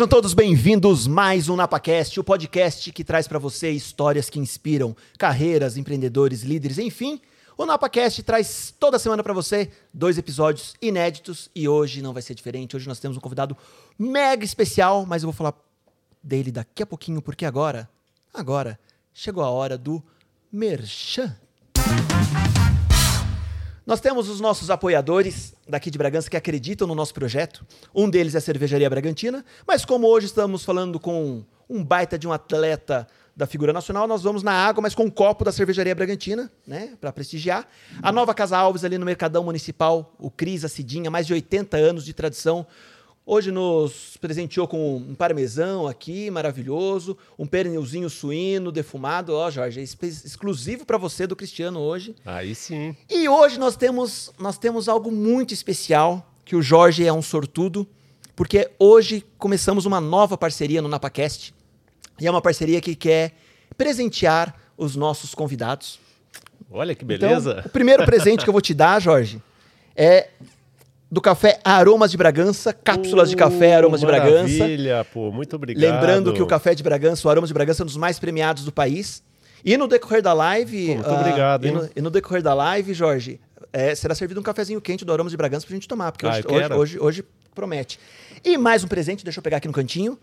Sejam todos bem-vindos mais um NapaCast, o podcast que traz para você histórias que inspiram carreiras, empreendedores, líderes, enfim. O NapaCast traz toda semana para você dois episódios inéditos e hoje não vai ser diferente. Hoje nós temos um convidado mega especial, mas eu vou falar dele daqui a pouquinho porque agora, agora chegou a hora do merchan. Nós temos os nossos apoiadores daqui de Bragança que acreditam no nosso projeto. Um deles é a Cervejaria Bragantina, mas como hoje estamos falando com um baita de um atleta da figura nacional, nós vamos na água, mas com um copo da Cervejaria Bragantina, né, para prestigiar. A Nova Casa Alves ali no Mercadão Municipal, o Cris, a Cidinha, mais de 80 anos de tradição. Hoje nos presenteou com um parmesão aqui, maravilhoso, um pernilzinho suíno defumado, ó, Jorge, é exclusivo para você do Cristiano hoje. Aí sim. E hoje nós temos nós temos algo muito especial, que o Jorge é um sortudo, porque hoje começamos uma nova parceria no NapaCast. E é uma parceria que quer presentear os nossos convidados. Olha que beleza. Então, o primeiro presente que eu vou te dar, Jorge, é do café Aromas de Bragança, cápsulas uh, de café Aromas de Bragança. Maravilha, pô, muito obrigado. Lembrando que o café de Bragança, o Aromas de Bragança, é um dos mais premiados do país. E no decorrer da live. Pô, muito uh, obrigado, hein? E no, e no, decorrer da live, Jorge, é, será servido um cafezinho quente do Aromas de Bragança pra gente tomar, porque ah, hoje, hoje, hoje, hoje, promete. E mais um presente, deixa eu pegar aqui no cantinho.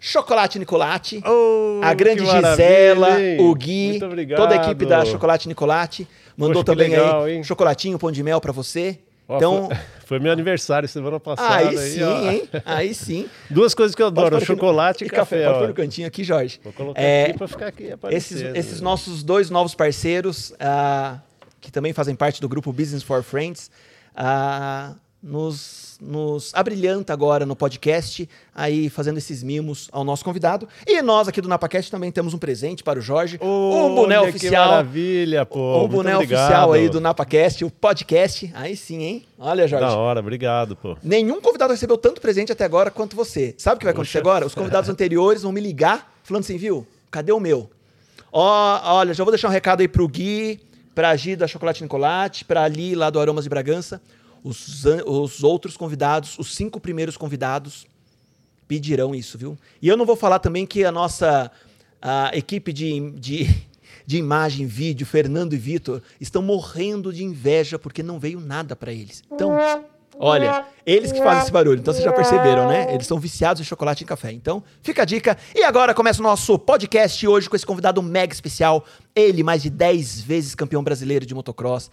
Chocolate Nicolate, oh, a grande Gisela, o Gui, toda a equipe da Chocolate Nicolate. Mandou Poxa, também legal, aí hein? chocolatinho, pão de mel para você. Então, foi, meu aniversário semana passada. Aí, aí sim, ó. hein? Aí sim. Duas coisas que eu adoro, chocolate e, café. Pode pôr no cantinho aqui, Jorge. Vou colocar é, aqui para ficar aqui esses, esses nossos dois novos parceiros, uh, que também fazem parte do grupo Business for Friends, uh, nos nos abrilhanta agora no podcast, aí fazendo esses mimos ao nosso convidado. E nós aqui do NapaCast também temos um presente para o Jorge. um boné oficial. Que maravilha, pô. Um boné oficial aí do NapaCast, o podcast. Aí sim, hein? Olha, Jorge. Da hora, obrigado, pô. Nenhum convidado recebeu tanto presente até agora quanto você. Sabe o que vai acontecer agora? Os convidados anteriores vão me ligar falando assim, viu? Cadê o meu? Ó, olha, já vou deixar um recado aí pro Gui, pra Gi da Chocolate Nicolate, pra Ali lá do Aromas de Bragança. Os, os outros convidados, os cinco primeiros convidados, pedirão isso, viu? E eu não vou falar também que a nossa a equipe de, de, de imagem, vídeo, Fernando e Vitor, estão morrendo de inveja porque não veio nada para eles. Então, olha, eles que fazem esse barulho, então vocês já perceberam, né? Eles são viciados em chocolate e café. Então, fica a dica. E agora começa o nosso podcast hoje com esse convidado mega especial. Ele, mais de 10 vezes campeão brasileiro de motocross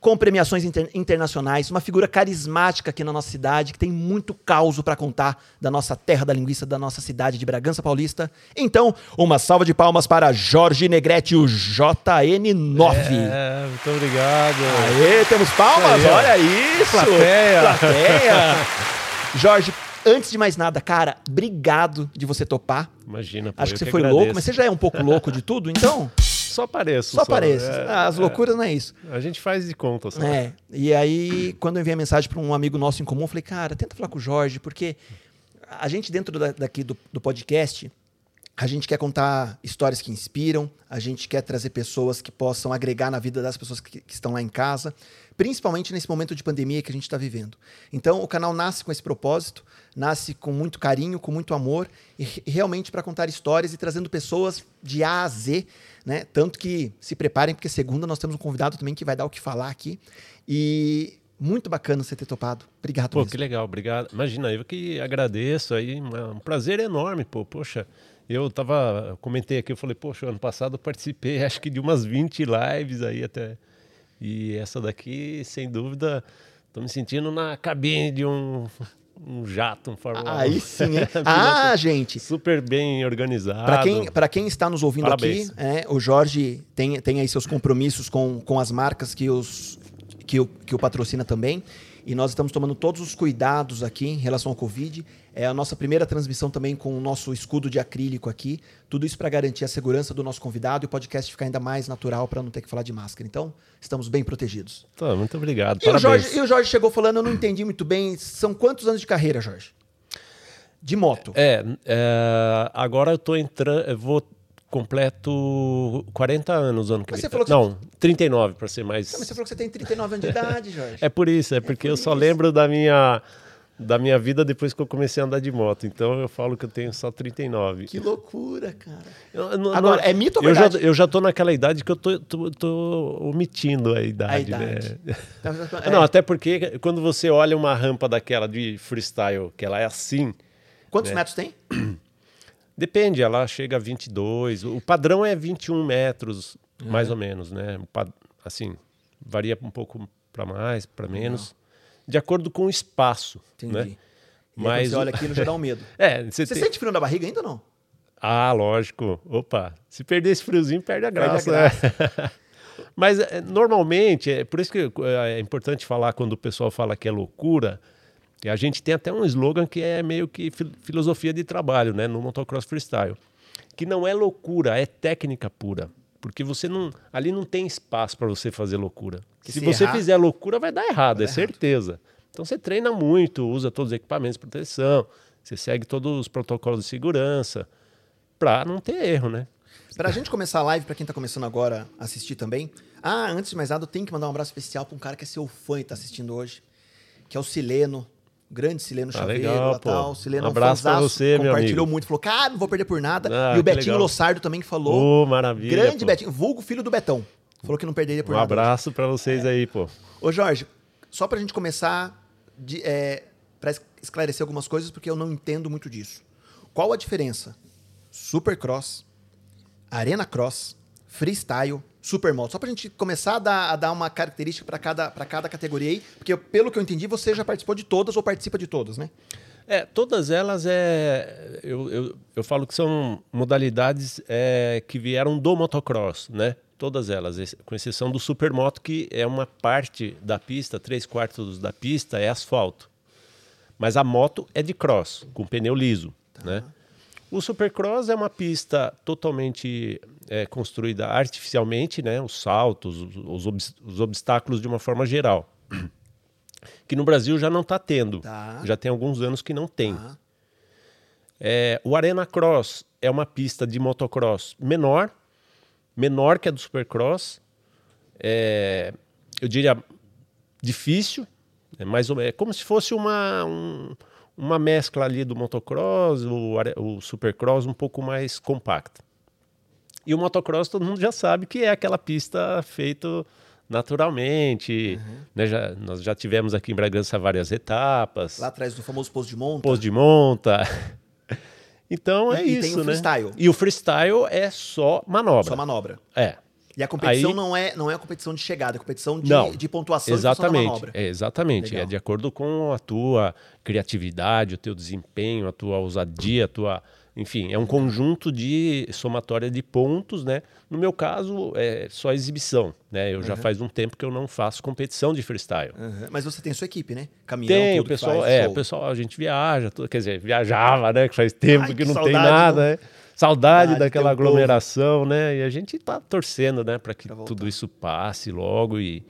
com premiações inter internacionais, uma figura carismática aqui na nossa cidade, que tem muito caos para contar da nossa terra da linguiça, da nossa cidade de Bragança Paulista. Então, uma salva de palmas para Jorge Negrete, o JN9. É, muito obrigado. Aê, temos palmas, olha isso. Plateia. Plateia. Jorge, antes de mais nada, cara, obrigado de você topar. Imagina, pô, Acho que você que foi agradeço. louco, mas você já é um pouco louco de tudo, então... Só apareço. Só, só. apareço. É, ah, As loucuras é. não é isso. A gente faz de conta. Só. É. E aí, quando eu enviei a mensagem para um amigo nosso em comum, eu falei, cara, tenta falar com o Jorge, porque a gente dentro da, daqui do, do podcast, a gente quer contar histórias que inspiram, a gente quer trazer pessoas que possam agregar na vida das pessoas que, que estão lá em casa, principalmente nesse momento de pandemia que a gente está vivendo. Então, o canal nasce com esse propósito, nasce com muito carinho, com muito amor, e realmente para contar histórias e trazendo pessoas de A a Z né? Tanto que se preparem, porque segunda nós temos um convidado também que vai dar o que falar aqui. E muito bacana você ter topado. Obrigado. Pô, mesmo. que legal, obrigado. Imagina, eu que agradeço aí, um prazer enorme, pô. Poxa, eu tava, comentei aqui, eu falei, poxa, ano passado eu participei, acho que de umas 20 lives aí até. E essa daqui, sem dúvida, tô me sentindo na cabine de um um jato, um Fórmula Aí sim, ah, gente. Super bem organizado. Para quem, quem está nos ouvindo Parabéns. aqui, é, o Jorge tem, tem aí seus compromissos com, com as marcas que, os, que, o, que o patrocina também. E nós estamos tomando todos os cuidados aqui em relação ao Covid. É a nossa primeira transmissão também com o nosso escudo de acrílico aqui. Tudo isso para garantir a segurança do nosso convidado e o podcast ficar ainda mais natural para não ter que falar de máscara. Então, estamos bem protegidos. Tá, muito obrigado. E o, Jorge, e o Jorge chegou falando, eu não entendi muito bem. São quantos anos de carreira, Jorge? De moto? É, é agora eu tô entrando. Vou completo 40 anos ano que vem. Não, você... 39 para ser mais. Não, mas você falou que você tem 39 anos de idade, Jorge. é por isso, é porque é por eu isso. só lembro da minha da minha vida depois que eu comecei a andar de moto. Então eu falo que eu tenho só 39. Que loucura, cara. Eu, eu não- Agora, é mito ou eu já, eu já tô naquela idade que eu tô, tô, tô omitindo a idade, idade. né? É. Não, até porque quando você olha uma rampa daquela de freestyle, que ela é assim, Quantos metros tem? Depende, ela chega a 22. O padrão é 21 metros, mais ou menos, né? Assim, varia um pouco para mais, para menos, de acordo com o espaço, Entendi. né? E aí, Mas você olha aquilo, já dá um medo. É, você Você tem- sente frio na barriga ainda ou não? Ah, lógico. Opa, se perder esse friozinho, perde a Perde a graça. né? Mas é, normalmente, é por isso que é importante falar quando o pessoal fala que é loucura. E a gente tem até um slogan que é meio que fil- filosofia de trabalho, né, no motocross freestyle, que não é loucura, é técnica pura, porque você não, ali não tem espaço para você fazer loucura. Se se você errar- fizer loucura, vai dar errado, Vai é dar errado. certeza. Então você treina muito, usa todos os equipamentos de proteção, você segue todos os protocolos de segurança para não ter erro, né? Pra gente começar a live, pra quem tá começando agora a assistir também. Ah, antes de mais nada, eu tenho que mandar um abraço especial pra um cara que é seu fã e tá assistindo hoje, que é o Sileno. Grande Sileno Ah, Chaveiro, legal, tal. Sileno Um abraço pra você, meu compartilhou muito, falou, cara, não vou perder por nada. Ah, e o Betinho legal. Lossardo também falou. Ô, maravilha. grande pô. Betinho, vulgo filho do Betão. Falou que não perderia por Um nada. abraço para vocês aí, pô. Ô, Jorge, só pra gente começar, de, é, para esclarecer algumas coisas, porque eu não entendo muito disso. Qual a diferença? Supercross, Arena Cross, Freestyle, Supermoto. Só pra gente começar a dar, a dar uma característica pra cada, pra cada categoria aí, porque pelo que eu entendi, você já participou de todas ou participa de todas, né? É, todas elas é. Eu, eu, eu falo que são modalidades é, que vieram do motocross, né? Todas elas, com exceção do supermoto, que é uma parte da pista, três quartos da pista é asfalto. Mas a moto é de cross, com pneu liso, né? O supercross é uma pista totalmente é, construída artificialmente, né? Os saltos, os, os obs- os obstáculos de uma forma geral. Que no Brasil já não está tendo. Tá. Já tem alguns anos que não tem. Tá. É, o Arena Cross é uma pista de motocross menor, menor que a do Supercross. É, eu diria difícil, é mais ou menos, é como se fosse uma, um- uma mescla ali do motocross, o, o Supercross um pouco mais compacta. E o motocross todo mundo já sabe que é aquela pista feita naturalmente. né, já- nós já tivemos aqui em Bragança várias etapas Lá atrás do famoso posto de monta. de monta. Então é E- isso, tem o né? freestyle. E o freestyle é só manobra. Só manobra. É. E a competição Aí- não, é, não é a competição de chegada, é a competição de, Não. de pontuação Exatamente. manobra. É, exatamente. Legal. É de acordo com a tua criatividade, o teu desempenho, a tua ousadia, a tua. Enfim, é um conjunto de somatória de pontos, né? No meu caso, é só exibição, né? Eu já faz um tempo que eu não faço competição de freestyle. Aham. Mas você tem sua equipe, né? Caminhão, Tem, o pessoal, faz, é, show. o pessoal, a gente viaja, tudo, quer dizer, viajava, né? Que faz tempo Ai, que que não tem saudade, nada, não? né? Saudade daquela ter o povo. aglomeração, né? E a gente tá torcendo, né, para que tudo isso passe logo e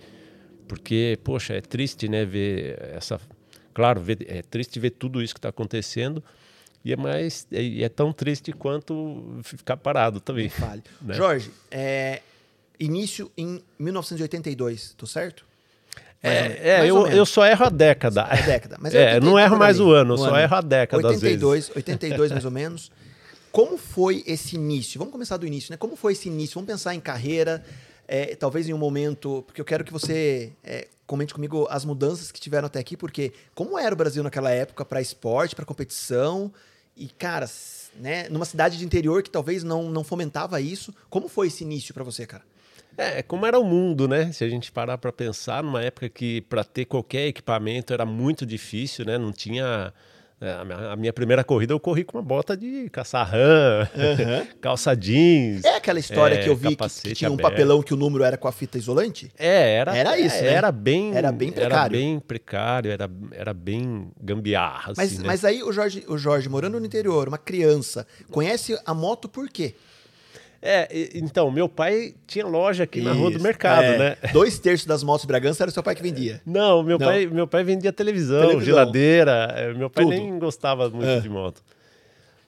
porque, poxa, é triste, né, ver essa, claro, ver- é triste ver tudo isso que está acontecendo e é mais é, e é tão triste quanto ficar parado também. Fale. né? Jorge, é, início em 1982, tô certo? Mais. É, é, eu, eu só erro a década. A década. Mas é, 80 não erro mais o ano, o só erro a década às vezes. 82, 82 mais ou menos. Como foi esse início? Vamos começar do início, né? Como foi esse início? Vamos pensar em carreira, é, talvez em um momento, porque eu quero que você é, comente comigo as mudanças que tiveram até aqui, porque como era o Brasil naquela época para esporte, para competição, e cara, né, numa cidade de interior que talvez não, não fomentava isso, como foi esse início para você, cara? É, como era o mundo, né? Se a gente parar para pensar, numa época que para ter qualquer equipamento era muito difícil, né? Não tinha. É, a minha- A minha primeira corrida eu corri com uma bota de caçar rã, calça jeans. É aquela história É, que eu vi que, que tinha um aberto. papelão que o número era com a fita isolante? É, era, Era isso, é, né? Era bem, Era bem Era precário. bem precário, era, era bem gambiarra, Mas, assim, né? mas aí o Jorge, o Jorge, morando no interior, uma criança, conhece a moto por quê? É, então, meu pai tinha loja aqui na rua do Isso. mercado, É, né? Dois terços das motos de Bragança era o seu pai que vendia. Não, meu, Não. Pai, meu pai vendia televisão, Televisão. geladeira. eh, Meu pai Tudo. nem gostava muito É. de moto.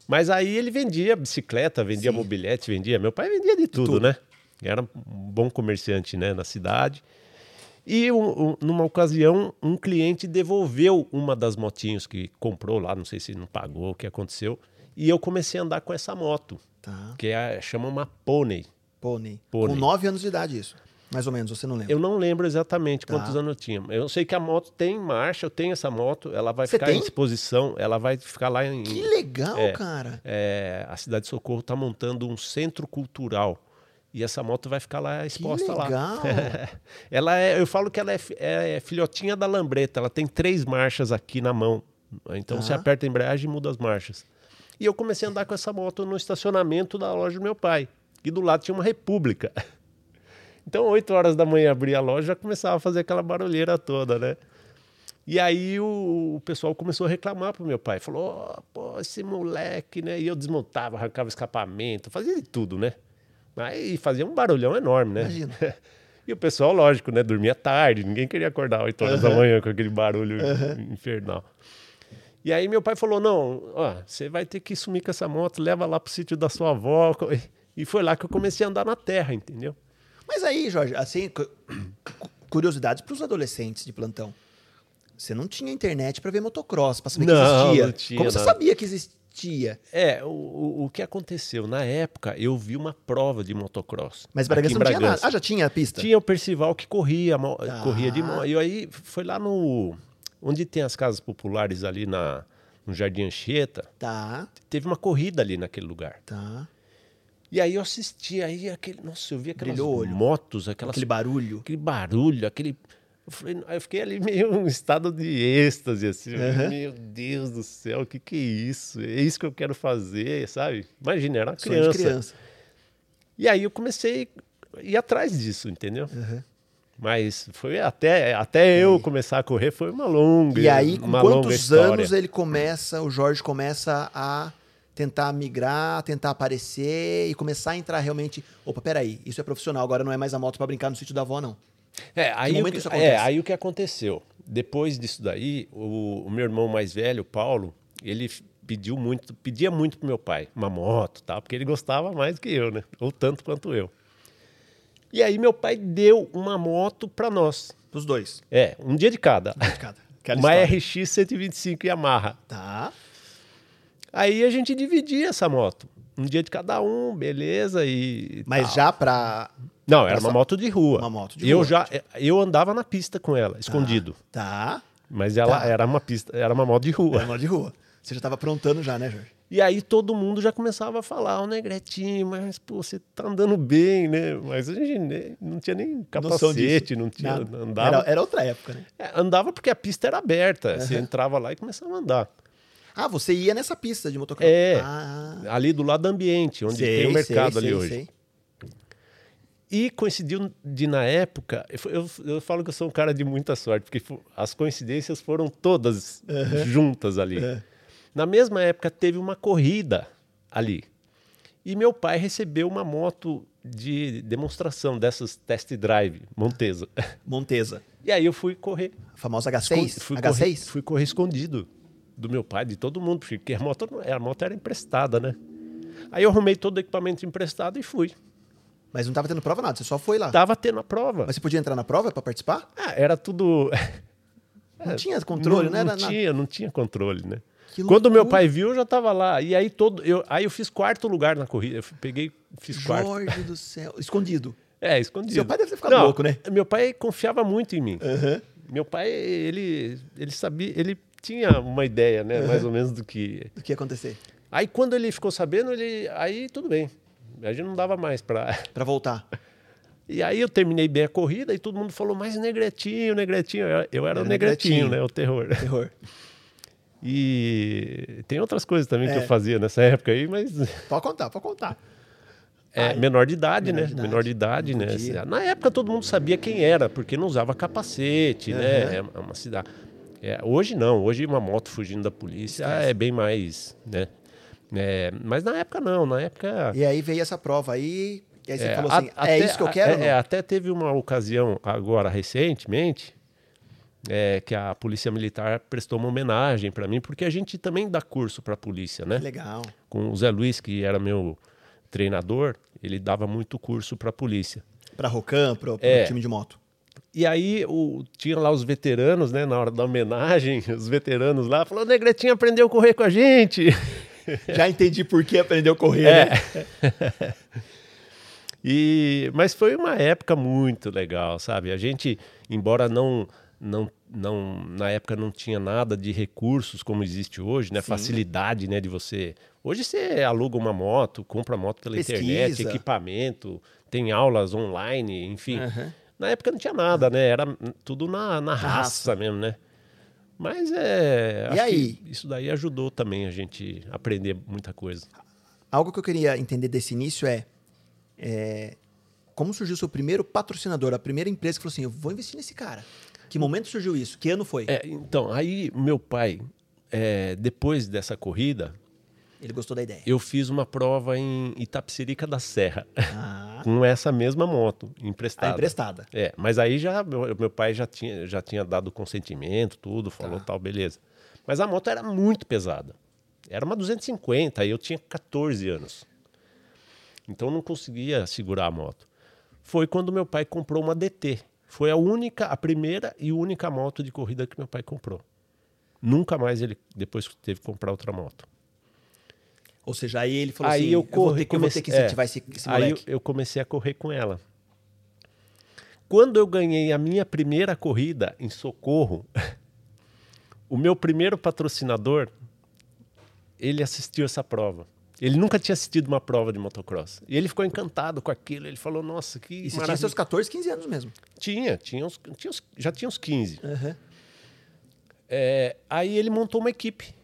Mas aí ele vendia bicicleta, vendia Sim. mobilete, vendia. Meu pai vendia de tudo, tudo. né? Era um bom comerciante né, na cidade. E um- um- numa ocasião, um cliente devolveu uma das motinhos que comprou lá, não sei se não pagou, o que aconteceu. E eu comecei a andar com essa moto, Tá. que é, chama uma Pônei. Pônei. Com 9 anos de idade, isso. Mais ou menos, você não lembra. Eu não lembro exatamente Tá. quantos anos eu tinha. Eu sei que a moto tem marcha, eu tenho essa moto, ela vai ficar tem? em exposição, ela vai ficar lá em. Que legal, É. cara. é, a cidade de Socorro está montando um centro cultural. E essa moto vai ficar lá exposta lá. legal. ela é, eu falo que ela é, fi- é filhotinha da lambreta. Ela tem três marchas aqui na mão. Então Tá. você aperta a embreagem e muda as marchas. E eu comecei a andar com essa moto no estacionamento da loja do meu pai. E do lado tinha uma República. Então, 8 horas da manhã abria a loja já começava a fazer aquela barulheira toda, né? E aí o, o pessoal começou a reclamar pro meu pai. Falou, "Ó, pô, esse moleque, né? E eu desmontava, arrancava escapamento, fazia de tudo, né? Mas e fazia um barulhão enorme, né? Imagina. E o pessoal, lógico, né? Dormia tarde, ninguém queria acordar 8 horas da manhã com aquele barulho infernal. E aí meu pai falou: não, ó, você vai ter que sumir com essa moto, leva lá pro sítio da sua avó. E foi lá que eu comecei a andar na terra, entendeu? Mas aí, Jorge, assim, cu- cu- curiosidades para os adolescentes de plantão. Você não tinha internet para ver motocross, para saber que Não, existia. não tinha Como você nada. sabia que existia? É, o, o, que aconteceu? Na época, eu vi uma prova de motocross. Mas Bragança não tinha nada. Bragança. Ah, já tinha a pista? Tinha o Percival que corria, Tá. corria de moto. E aí foi lá no. Onde tem as casas populares ali na, no Jardim Anchieta. Tá, Teve uma corrida ali naquele lugar. tá. E aí eu assisti, aí aquele. Nossa, eu vi aquelas Brilhou motos, aquelas, Aquele barulho. aquele barulho, aquele. Eu, falei, eu fiquei ali meio em estado de êxtase, assim. Aham. Meu Deus do céu, o que, que é isso? É isso que eu quero fazer, sabe? Imagina, era criança. criança. E aí eu comecei a ir atrás disso, entendeu? Aham. Mas foi até, até eu começar a correr, foi uma longa E aí, com quantos anos ele começa, o Jorge começa a tentar migrar, tentar aparecer e começar a entrar realmente. Opa, peraí, isso é profissional, agora não é mais a moto para brincar no sítio da avó, não. É, aí, o que, é, aí o que aconteceu? Depois disso daí, o, o meu irmão mais velho, Paulo, ele pediu muito, pedia muito pro meu pai uma moto, tá? Porque ele gostava mais que eu, né? Ou tanto quanto eu. E aí meu pai deu uma moto para nós. Pros dois. É, um dia de cada. De cada. Aquela Uma história. RX 125 Yamaha. Tá. Aí a gente dividia essa moto. Um dia de cada um, beleza e Mas tal. já pra. Não, era Essa- uma moto de rua. Uma moto de eu rua. já eu andava na pista com ela, escondido. Tá. Mas ela Tá. era uma pista, era uma moto de rua. Era moto de rua. Você já tava aprontando já, né, Jorge? E aí todo mundo já começava a falar, ô Negretinho, mas pô, você tá andando bem, né? Mas a gente não tinha nem capacete, não tinha. Nada. Andava, Era, era outra época, né? É, andava porque a pista era aberta. Você entrava lá e começava a andar. Ah, você ia nessa pista de motocross. É. Ah, Ali do lado do ambiente, onde sei, tem o mercado sei, ali sei, hoje. E coincidiu de, na época, eu, eu, falo que eu sou um cara de muita sorte, porque as coincidências foram todas juntas ali. Na mesma época, teve uma corrida ali. E meu pai recebeu uma moto de demonstração dessas test drive, Montesa. Montesa. E aí eu fui correr. A famosa H6? Escon- Fui H6? correr, fui correr escondido do meu pai, de todo mundo, porque a moto, não- a moto era emprestada, né? Aí eu arrumei todo o equipamento emprestado e fui. Mas não tava tendo prova nada, você só foi lá. Tava tendo a prova. Mas você podia entrar na prova pra participar? Ah, era tudo. Não tinha controle, não, né? não na- tinha, não tinha controle, né? Que Quando meu loucura. pai viu, eu já tava lá. E aí todo, eu, aí eu fiz quarto lugar na corrida. Eu peguei, fiz quarto. Jorge do céu. Escondido. É, escondido. Seu pai deve ter ficado Não, louco, né? Meu pai confiava muito em mim. Aham. Meu pai, ele, ele sabia, ele tinha uma ideia, né, mais ou menos do que. Do que ia acontecer. Aí quando ele ficou sabendo, ele, aí tudo bem. A gente não dava mais pra. Pra voltar. E aí eu terminei bem a corrida e todo mundo falou, mas negretinho, negretinho. Eu, eu era, Era o negretinho, negretinho. né? O terror. Terror. E tem outras coisas também que É. eu fazia nessa época aí, mas Pode contar, pode contar. é Ai, menor de idade, menor né? de idade. Menor de idade, né? podia. Na época todo mundo sabia quem era, porque não usava capacete, né? Aham. É uma- uma cidade. É, hoje não, hoje uma moto fugindo da polícia é bem mais, né? É, mas na época não, na época E aí veio essa prova aí. E aí você É, falou a- assim: é até- isso que eu quero? é, é, até teve uma ocasião agora recentemente é, que a polícia militar prestou uma homenagem para mim, porque a gente também dá curso para a polícia, né? Legal. Com o Zé Luiz, que era meu treinador, ele dava muito curso para a polícia. Pra Rocan, pro, pro É. time de moto. e aí o, tinha lá os veteranos, né, na hora da homenagem, os veteranos lá, falou, Negretinho aprendeu a correr com a gente. Já entendi por que aprendeu a correr, é. né? e, mas foi uma época muito legal, sabe? A gente, embora não, não, não na época não tinha nada de recursos como existe hoje, né? Sim. Facilidade, né, de você. Hoje você aluga uma moto, compra moto pela Pesquisa. internet, equipamento, tem aulas online, enfim. Uhum. Na época não tinha nada, né? Era tudo na, na raça, raça mesmo, né? Mas é. E aí? Isso daí ajudou também a gente aprender muita coisa. Algo que eu queria entender desse início é, é como surgiu o seu primeiro patrocinador, a primeira empresa que falou assim: eu vou investir nesse cara. Que momento surgiu isso? Que ano foi? É, então, aí meu pai, é, depois dessa corrida, ele gostou da ideia. Eu fiz uma prova em Itapsirica da Serra, ah. com essa mesma moto emprestada. Ah, emprestada. É, mas aí já meu, meu, pai já tinha, já tinha dado consentimento, tudo, falou tá. tal, beleza. Mas a moto era muito pesada. Era uma 250, aí eu tinha 14 anos. Então eu não conseguia segurar a moto. Foi quando meu pai comprou uma DT. Foi a única, a primeira e única moto de corrida que meu pai comprou. Nunca mais ele depois teve que comprar outra moto. Ou seja, aí ele falou aí assim, eu, corri, eu, vou ter, comecei, eu vou ter que incentivar é, esse, esse Aí eu, eu, comecei a correr com ela. Quando eu ganhei a minha primeira corrida em Socorro, o meu primeiro patrocinador, ele assistiu essa prova. Ele nunca tinha assistido uma prova de motocross. E ele ficou encantado com aquilo. Ele falou, nossa, que E você tinha seus 14, 15 anos mesmo? Tinha, tinha, uns, tinha uns, já tinha uns 15. Uhum. É, aí ele montou uma equipe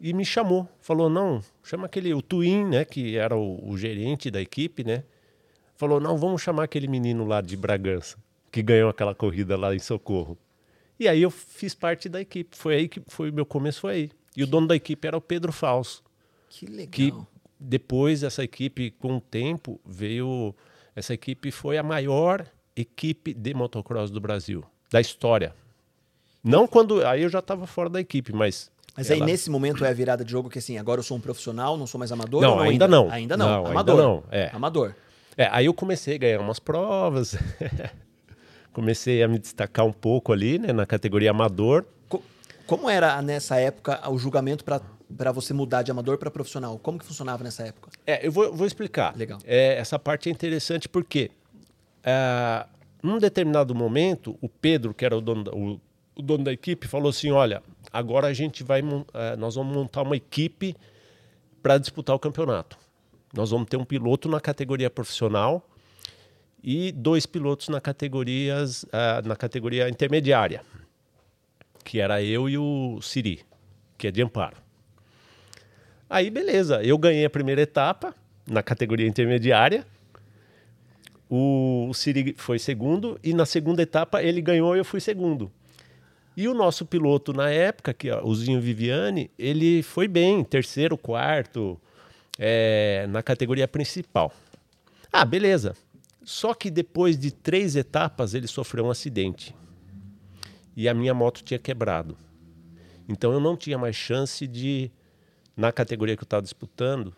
e me chamou. Falou, não, chama aquele, o Twin, né, que era o, o, gerente da equipe, né? Falou, não, vamos chamar aquele menino lá de Bragança, que ganhou aquela corrida lá em Socorro. E aí eu fiz parte da equipe. Foi aí que foi meu começo foi aí. E o dono da equipe era o Pedro Falso. Que legal. Que depois essa equipe, com o tempo, veio. Essa equipe foi a maior equipe de motocross do Brasil, da história. Não quando. Aí eu já estava fora da equipe, mas mas ela... aí nesse momento é a virada de jogo que assim, agora eu sou um profissional, não sou mais amador? Não, ainda, ainda, não. Ainda não. não amador. Ainda não. É. Amador. É, aí eu comecei a ganhar umas provas. comecei a me destacar um pouco ali, né, na categoria amador. Co como era nessa época o julgamento para você mudar de amador para profissional? Como que funcionava nessa época? É, eu vou, vou explicar. Legal. É, essa parte é interessante porque é, num determinado momento o Pedro, que era o dono, o, o dono da equipe, falou assim, olha, agora a gente vai, é, nós vamos montar uma equipe para disputar o campeonato. Nós vamos ter um piloto na categoria profissional e dois pilotos na, categorias, uh, na categoria intermediária, que era eu e o Siri, que é de Amparo. Aí, beleza, eu ganhei a primeira etapa na categoria intermediária, o Siri foi segundo, e na segunda etapa ele ganhou e eu fui segundo. E o nosso piloto na época, que é o Zinho Viviane, ele foi bem, terceiro, quarto, é, na categoria principal. Ah, beleza. Só que depois de três etapas ele sofreu um acidente. E a minha moto tinha quebrado. Então eu não tinha mais chance de, na categoria que eu estava disputando,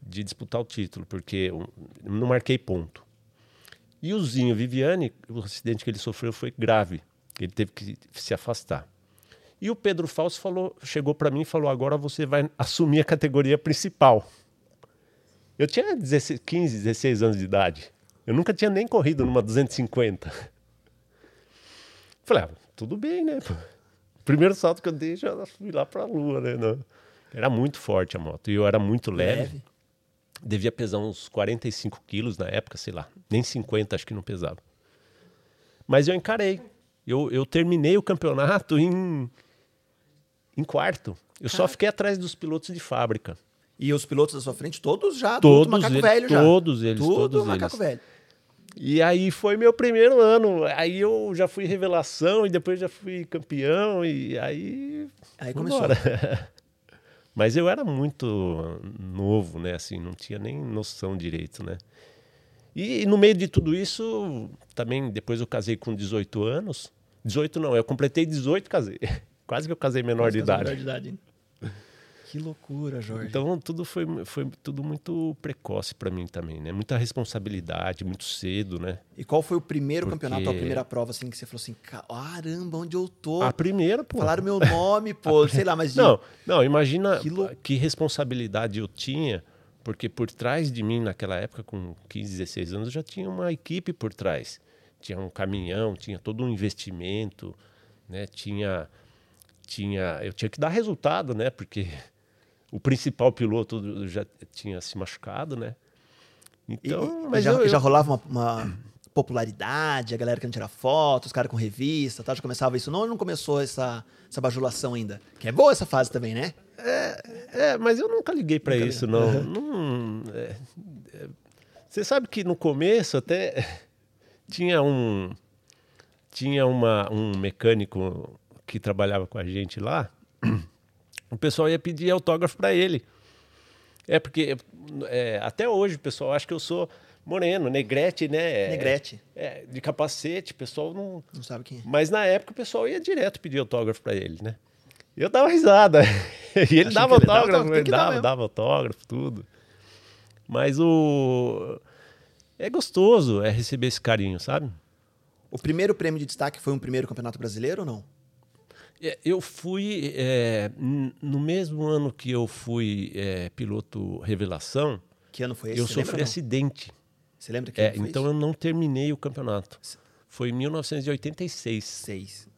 de disputar o título, porque eu não marquei ponto. E o Zinho Viviane, o acidente que ele sofreu foi grave. Ele teve que se afastar. E o Pedro Falso falou, chegou para mim e falou: agora você vai assumir a categoria principal. Eu tinha 16, 15, 16 anos de idade. Eu nunca tinha nem corrido numa 250. Falei, ah, tudo bem, né? Primeiro salto que eu dei, já fui lá para a lua, né? Era muito forte a moto. E eu era muito leve. leve. Devia pesar uns 45 quilos na época, sei lá. Nem 50 acho que não pesava. Mas eu encarei. Eu, eu terminei o campeonato em, em quarto. Eu só fiquei atrás dos pilotos de fábrica. E os pilotos da sua frente, todos já, todos macaco eles, velho já. Todos eles, tudo todos macaco eles. velho. E aí foi meu primeiro ano. Aí eu já fui revelação e depois já fui campeão e aí aí começou. Mas eu era muito novo, né? Assim, não tinha nem noção direito, né? E, no meio de tudo isso, também depois eu casei com 18 anos. 18 não, eu completei 18 casei. Quase que eu casei menor, de idade. menor de idade. Que loucura, Jorge. Então tudo foi, foi tudo muito precoce para mim também, né? Muita responsabilidade, muito cedo, né? E qual foi o primeiro Porque- campeonato, a primeira prova, assim, que você falou assim, caramba, onde eu tô? A primeira, pô. Falaram meu nome, pô, sei lá, mas de- Não, não, imagina Que que, responsabilidade eu tinha, porque por trás de mim, naquela época, com 15, 16 anos, eu já tinha uma equipe por trás. Tinha um caminhão, tinha todo um investimento, né? Tinha, tinha, eu tinha que dar resultado, né? Porque o principal piloto já tinha se machucado, né? Então, e mas já, eu, eu- já rolava uma, uma popularidade, a galera querendo tirar foto, os caras com revista, tá? Já começava isso. Não, não começou essa, essa bajulação ainda. Que é boa essa fase também, né? É, mas eu nunca liguei pra Nunca isso, não. Não, é, é, você sabe que no começo até tinha um tinha uma, um mecânico que trabalhava com a gente lá. O pessoal ia pedir autógrafo pra ele. É porque é, até hoje o pessoal acha que eu sou moreno, negrete, né? É, Negrete. É, de capacete, o pessoal não. Não sabe quem é. Mas na época o pessoal ia direto pedir autógrafo pra ele, né? E eu dava risada. e ele Achei dava ele dava autógrafo, tem ele dava, dava autógrafo, tudo. Mas o. É gostoso é receber esse carinho, sabe? O primeiro prêmio de destaque foi um primeiro campeonato brasileiro ou não? É, Eu fui. é, no mesmo ano que eu fui é, piloto revelação, Que ano foi esse? eu Você sofri acidente. Você lembra que É, então isso? eu não terminei o campeonato. Foi em 1986. Seis.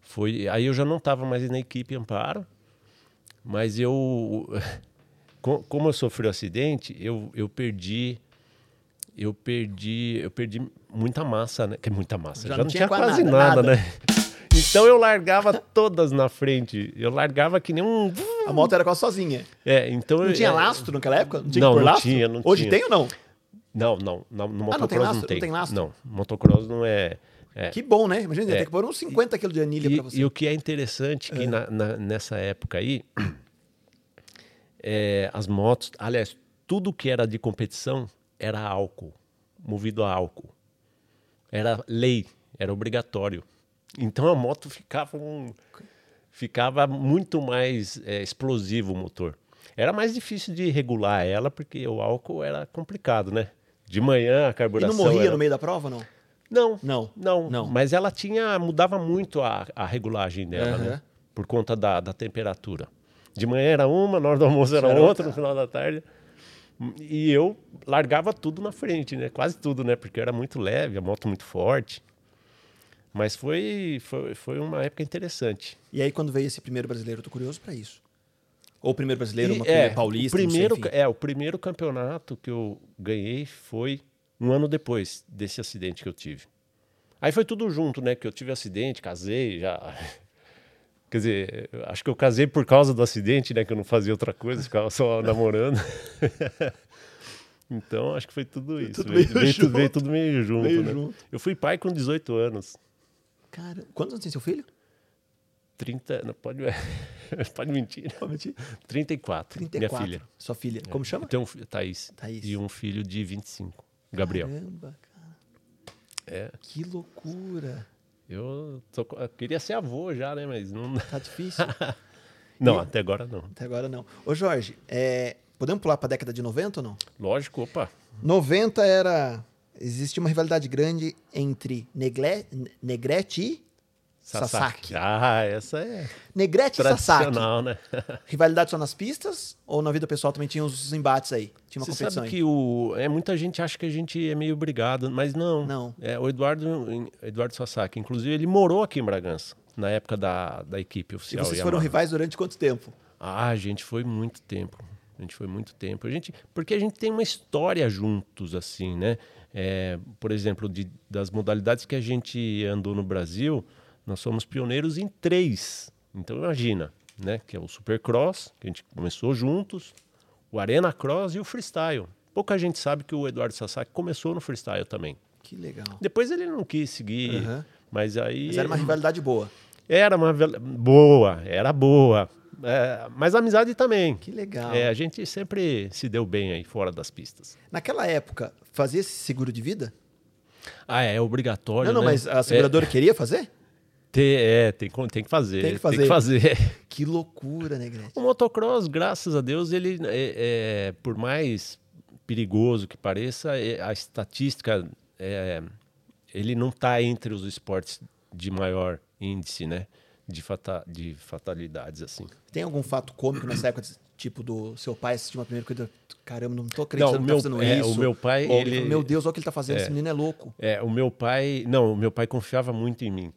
Foi, aí eu já não estava mais na equipe Amparo, mas eu, co- como eu sofri o acidente, eu, eu perdi, eu perdi, eu perdi muita massa, né? Que é muita massa, Já já, não tinha tinha, quase nada, nada. né? Então eu largava todas na frente, eu largava que nem um, A moto era quase sozinha. é, então Não eu- tinha é, lastro naquela época? Não tinha Não, não lastro? tinha, não Hoje tinha. tem ou não? Não, não, não, no Ah, não tem motocross lastro? não Não tem, tem lastro? não, motocross não é, é. Que bom, né? Imagina, É. ter que pôr uns 50 quilos de anilha E, pra você. e o que é interessante que na- na- nessa época aí, é, as motos, aliás, tudo que era de competição era álcool, movido a álcool. Era lei, era obrigatório. Então a moto ficava um, ficava muito mais é, explosivo o motor. Era mais difícil de regular ela porque o álcool era complicado, né? De manhã a E carburação não morria era- no meio da prova, não? não, Não. não, Não. Mas ela tinha mudava muito a, a regulagem dela, Aham. né? Por conta da, da temperatura. De manhã era uma, na hora do almoço era Era outra, outra. no final da tarde. E eu largava tudo na frente, né? Quase tudo, né? Porque eu era muito leve, a moto muito forte. Mas foi, foi, foi uma época interessante. E aí, quando veio esse primeiro brasileiro, eu tô curioso pra isso. Ou o primeiro brasileiro, E, uma é, primeira paulista, o primeiro, sei, é, o primeiro campeonato que eu ganhei foi um ano depois desse acidente que eu tive. Aí foi tudo junto, né? Que eu tive acidente, casei, já. Quer dizer, acho que eu casei por causa do acidente, né? Que eu não fazia outra coisa, ficava só namorando. então, acho que foi tudo isso. tudo veio, veio veio tudo meio junto, Meio né? junto. Eu fui pai com 18 anos. Cara, quantos anos tem seu filho? 30. Não, pode, pode mentir. Vou mentir. 34. 34. Minha filha. Sua filha. Como chama? Tenho um fi- Thaís. Thaís. E um filho de 25. Gabriel. Caramba, cara. É. Que loucura. Eu, tô eu queria ser avô já, né? Mas não. Tá difícil. Não, E- até agora não. Até agora não. Ô, Jorge, é, podemos pular pra década de 90 ou não? Lógico, opa. 90 era. Existia uma rivalidade grande entre Negle, Negrete e Sasaki. Ah, essa é Negrete e Sasaki. né? Rivalidade só nas pistas? Ou na vida pessoal também tinha uns embates aí? Tinha uma Você competição sabe aí? que o, é, muita gente acha que a gente é meio obrigado, mas não. Não. É, o Eduardo, Eduardo Sasaki, inclusive, ele morou aqui em Bragança, na época da, da equipe E oficial. vocês Yamaha. foram rivais durante quanto tempo? Ah, a gente foi muito tempo. A gente foi muito tempo. A gente, porque a gente tem uma história juntos, assim, né? É, por exemplo, de, das modalidades que a gente andou no Brasil, nós somos pioneiros em três. Então imagina, né? Que é o Supercross, que a gente começou juntos, o Arena Cross e o Freestyle. Pouca gente sabe que o Eduardo Sasaki começou no Freestyle também. Que legal. Depois ele não quis seguir, Aham. mas aí... Mas era uma rivalidade boa. Era uma boa, era boa. É, mas amizade também. Que legal. É, a gente sempre se deu bem aí fora das pistas. Naquela época, fazia esse seguro de vida? Ah, é obrigatório. não, não, né? mas a seguradora queria fazer? Tem, é, tem, tem que fazer. Tem que fazer. Tem que fazer. Que loucura, Negrete. O motocross, graças a Deus, ele é, é, por mais perigoso que pareça, é, a estatística é, ele não está entre os esportes de maior índice, né, de, fata, de fatalidades assim. Tem algum fato cômico nessa época, tipo do seu pai assistir uma primeira corrida? Caramba, não tô acreditando Não, que o tá meu- fazendo é, isso. o meu pai, Ou ele- Meu Deus, olha o que ele tá fazendo, esse menino é louco. É, o meu pai, não, o meu pai confiava muito em mim.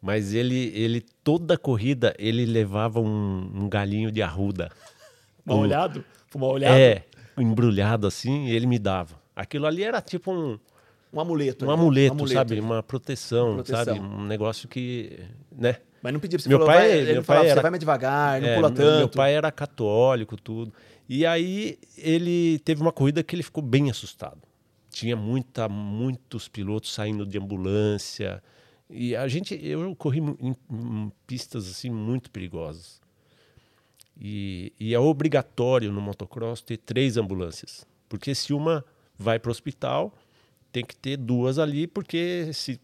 Mas ele, ele toda corrida, ele levava um, um galinho de arruda. Mal Com- olhado? Foi mal olhado? É, embrulhado assim, e ele me dava. Aquilo ali era tipo um, Um amuleto. um ali. amuleto, sabe? Uma proteção, Proteção. sabe? Um negócio que, né? Mas não pedia pra você Meu falar, pai- vai, ele meu falava, pai você era- vai mais devagar, não É, pula meu- tanto. Meu pai era católico, tudo. E aí ele teve uma corrida que ele ficou bem assustado. Tinha muita, muitos pilotos saindo de ambulância. E a gente, eu corri em, em pistas assim muito perigosas. E, e é obrigatório no motocross ter três ambulâncias, porque se uma vai para o hospital, tem que ter duas ali, porque se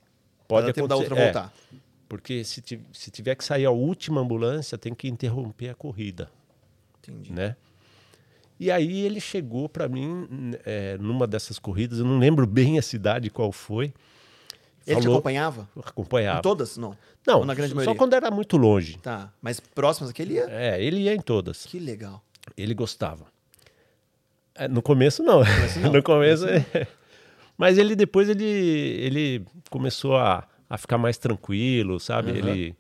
pode Dá tempo da acontecer. outra é, voltar. Porque se, se tiver que sair a última ambulância, tem que interromper a corrida, Entendi. né? E aí ele chegou para mim é, numa dessas corridas, eu não lembro bem a cidade qual foi. Ele te falou- acompanhava? Acompanhava. Em todas? Não. Não, Ou na grande só maioria? quando era muito longe. Tá, mas próximas aqui ele ia? É, ele ia em todas. Que legal. Ele gostava. É, no começo não. no começo. Mas ele depois ele, ele começou a, a ficar mais tranquilo, sabe? Aham. Ele,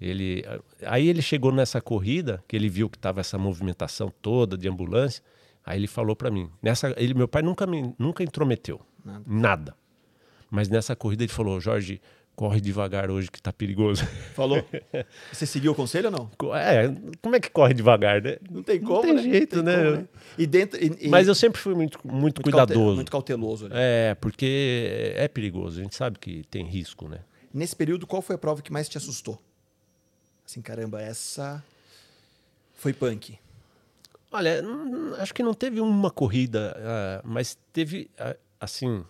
ele, aí ele chegou nessa corrida que ele viu que tava essa movimentação toda de ambulância. Aí ele falou para mim. Nessa, ele, meu pai nunca me, nunca intrometeu, Nada. nada. Mas nessa corrida ele falou: Jorge, corre devagar hoje que tá perigoso. Falou? Você seguiu o conselho ou não? É, como é que corre devagar, né? Não tem Não como, tem né? jeito, Não tem né? como, E dentro... e- e- Mas eu sempre fui muito, muito, muito cuidadoso. caute- Muito cauteloso. ali. É, porque é perigoso. A gente sabe que tem risco, né? Nesse período, qual foi a prova que mais te assustou? Assim, caramba, essa foi punk. Olha, não- acho que não teve uma corrida, ah, mas teve, ah, assim,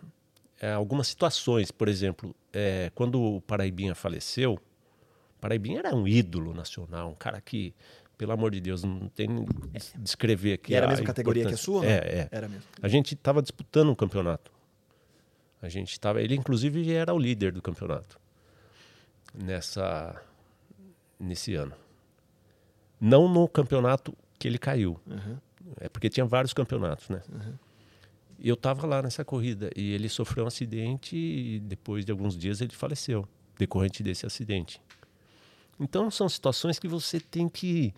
eh, algumas situações. Por exemplo, eh, quando o Paraibinha faleceu, o Paraibinha era um ídolo nacional, um cara que, pelo amor de Deus, não tem nem des- descrever aqui. E era a mesma categoria que a sua? não? É, é. Era mesmo. A gente estava disputando um campeonato. A gente estava, ele inclusive era o líder do campeonato nessa nesse ano. Não no campeonato que ele caiu. Uhum. É porque tinha vários campeonatos, né? E eu estava lá nessa corrida e ele sofreu um acidente e depois de alguns dias ele faleceu decorrente desse acidente. Então são situações que você tem que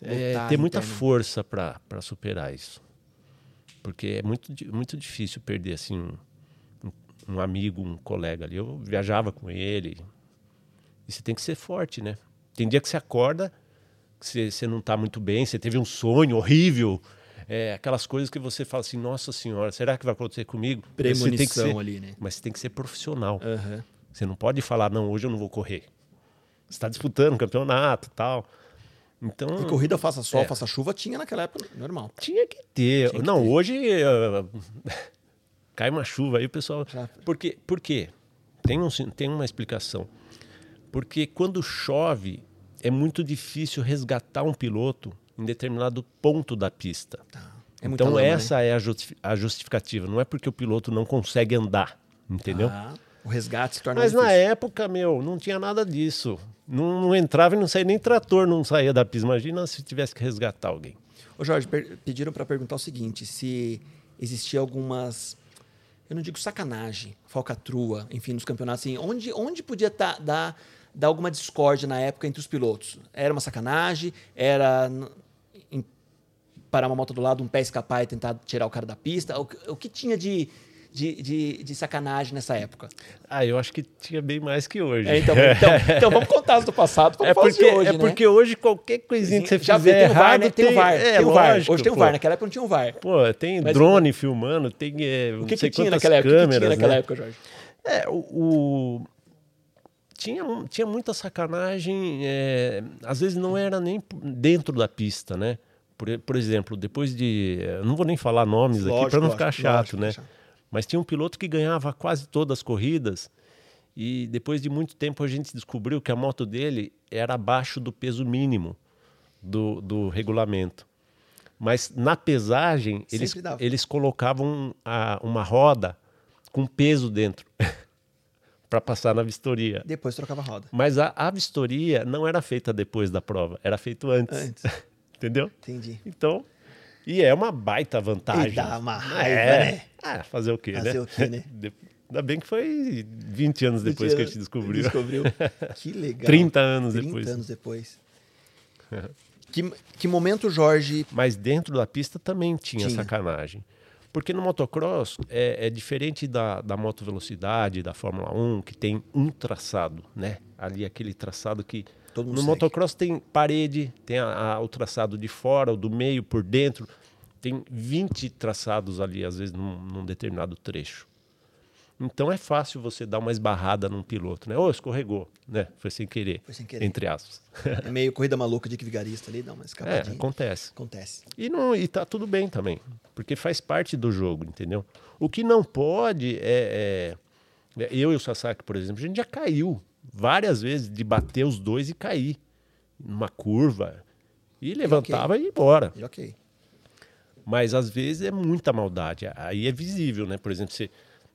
é, ter muita interna. força para superar isso, porque é muito muito difícil perder assim um, um- um amigo, um colega ali. Eu viajava com ele e você tem que ser forte, né? Tem dia que você acorda, que você, você não está muito bem, você teve um sonho horrível, é, aquelas coisas que você fala assim, nossa senhora, será que vai acontecer comigo? Premonição ser- ali, né? Mas você tem que ser profissional. Aham. Você não pode falar, não, hoje eu não vou correr. Você está disputando um campeonato e tal. Então. E corrida faça sol, É. faça chuva, tinha naquela época, normal. Tinha que ter. Tinha que não, ter. hoje. eh, cai uma chuva aí, o pessoal. Já- Por quê? Por quê? Tem, um, tem uma explicação. Porque quando chove, é muito difícil resgatar um piloto em determinado ponto da pista. É muita então, lama, né? essa é a justi- a justificativa. Não é porque o piloto não consegue andar. Entendeu? Ah, o resgate se torna Mas mais na difícil. época, meu, não tinha nada disso. Não, não entrava e não saía nem trator, não saía da pista. Imagina se tivesse que resgatar alguém. Ô Jorge, pediram para perguntar o seguinte: se existia algumas, eu não digo sacanagem, falcatrua, enfim, nos campeonatos, assim, onde, onde podia tá, dar, dar alguma discórdia na época entre os pilotos? Era uma sacanagem? Era parar uma moto do lado, um pé escapar e tentar tirar o cara da pista? O, que- o que tinha de, de, de, de sacanagem nessa época? Ah, eu acho que tinha bem mais que hoje. É, então, então, então vamos contar as do passado para É falar porque, hoje, é né? porque hoje qualquer coisinha que você já fizer tem o VAR, errado, né? Tem o VAR, é, tem o VAR. lógico, Hoje tem o pô. VAR, naquela época não tinha o VAR. Pô, tem Mas- drone filmando, tem é, O que, que tinha naquela época? O que que câmeras, tinha naquela né? época, Jorge? É, o, o- Tinha, tinha muita sacanagem, é, às vezes não era nem dentro da pista, né? Por, por exemplo, depois de. eu Não vou nem falar nomes aqui Lógico, para não lógico, ficar chato, lógico, né? chato. Mas tinha um piloto que ganhava quase todas as corridas E depois de muito tempo a gente descobriu que a moto dele era abaixo do peso mínimo do, do regulamento. Mas na pesagem, eles, dava. eles colocavam a- uma roda com peso dentro para passar na vistoria. Depois trocava a roda. Mas a, a vistoria não era feita depois da prova, era feito antes. Antes. Entendeu? Entendi. Então, e é uma baita vantagem. E dá uma raiva, é. né? Ah, fazer o quê, Fazer né? o quê, né? Ainda bem que foi 20 anos depois que a gente descobriu. Descobriu. Que legal. 30 anos 30 depois. anos depois. que, que momento, Jorge. Mas dentro da pista também tinha, Tinha. sacanagem. Porque no motocross é, é diferente da, da moto velocidade, da Fórmula 1, que tem um traçado, né? Ali aquele traçado que. Todo mundo no segue. motocross tem parede, tem a- a- o traçado de fora, o do meio, por dentro. Tem 20 traçados ali, às vezes, num, num determinado trecho. Então é fácil você dar uma esbarrada num piloto, né? Ou escorregou, né? Foi sem querer. Foi sem querer. Entre aspas. É meio corrida maluca de que vigarista ali, dá uma é, escapadinha. acontece. Acontece. E, não, e tá tudo bem também, porque faz parte do jogo, entendeu? O que não pode é, é- é- Eu e o Sasaki, por exemplo, a gente já caiu várias vezes de bater os dois e cair numa curva. E levantava e ia embora. E ok. Mas às vezes é muita maldade. Aí é visível, né? Por exemplo, você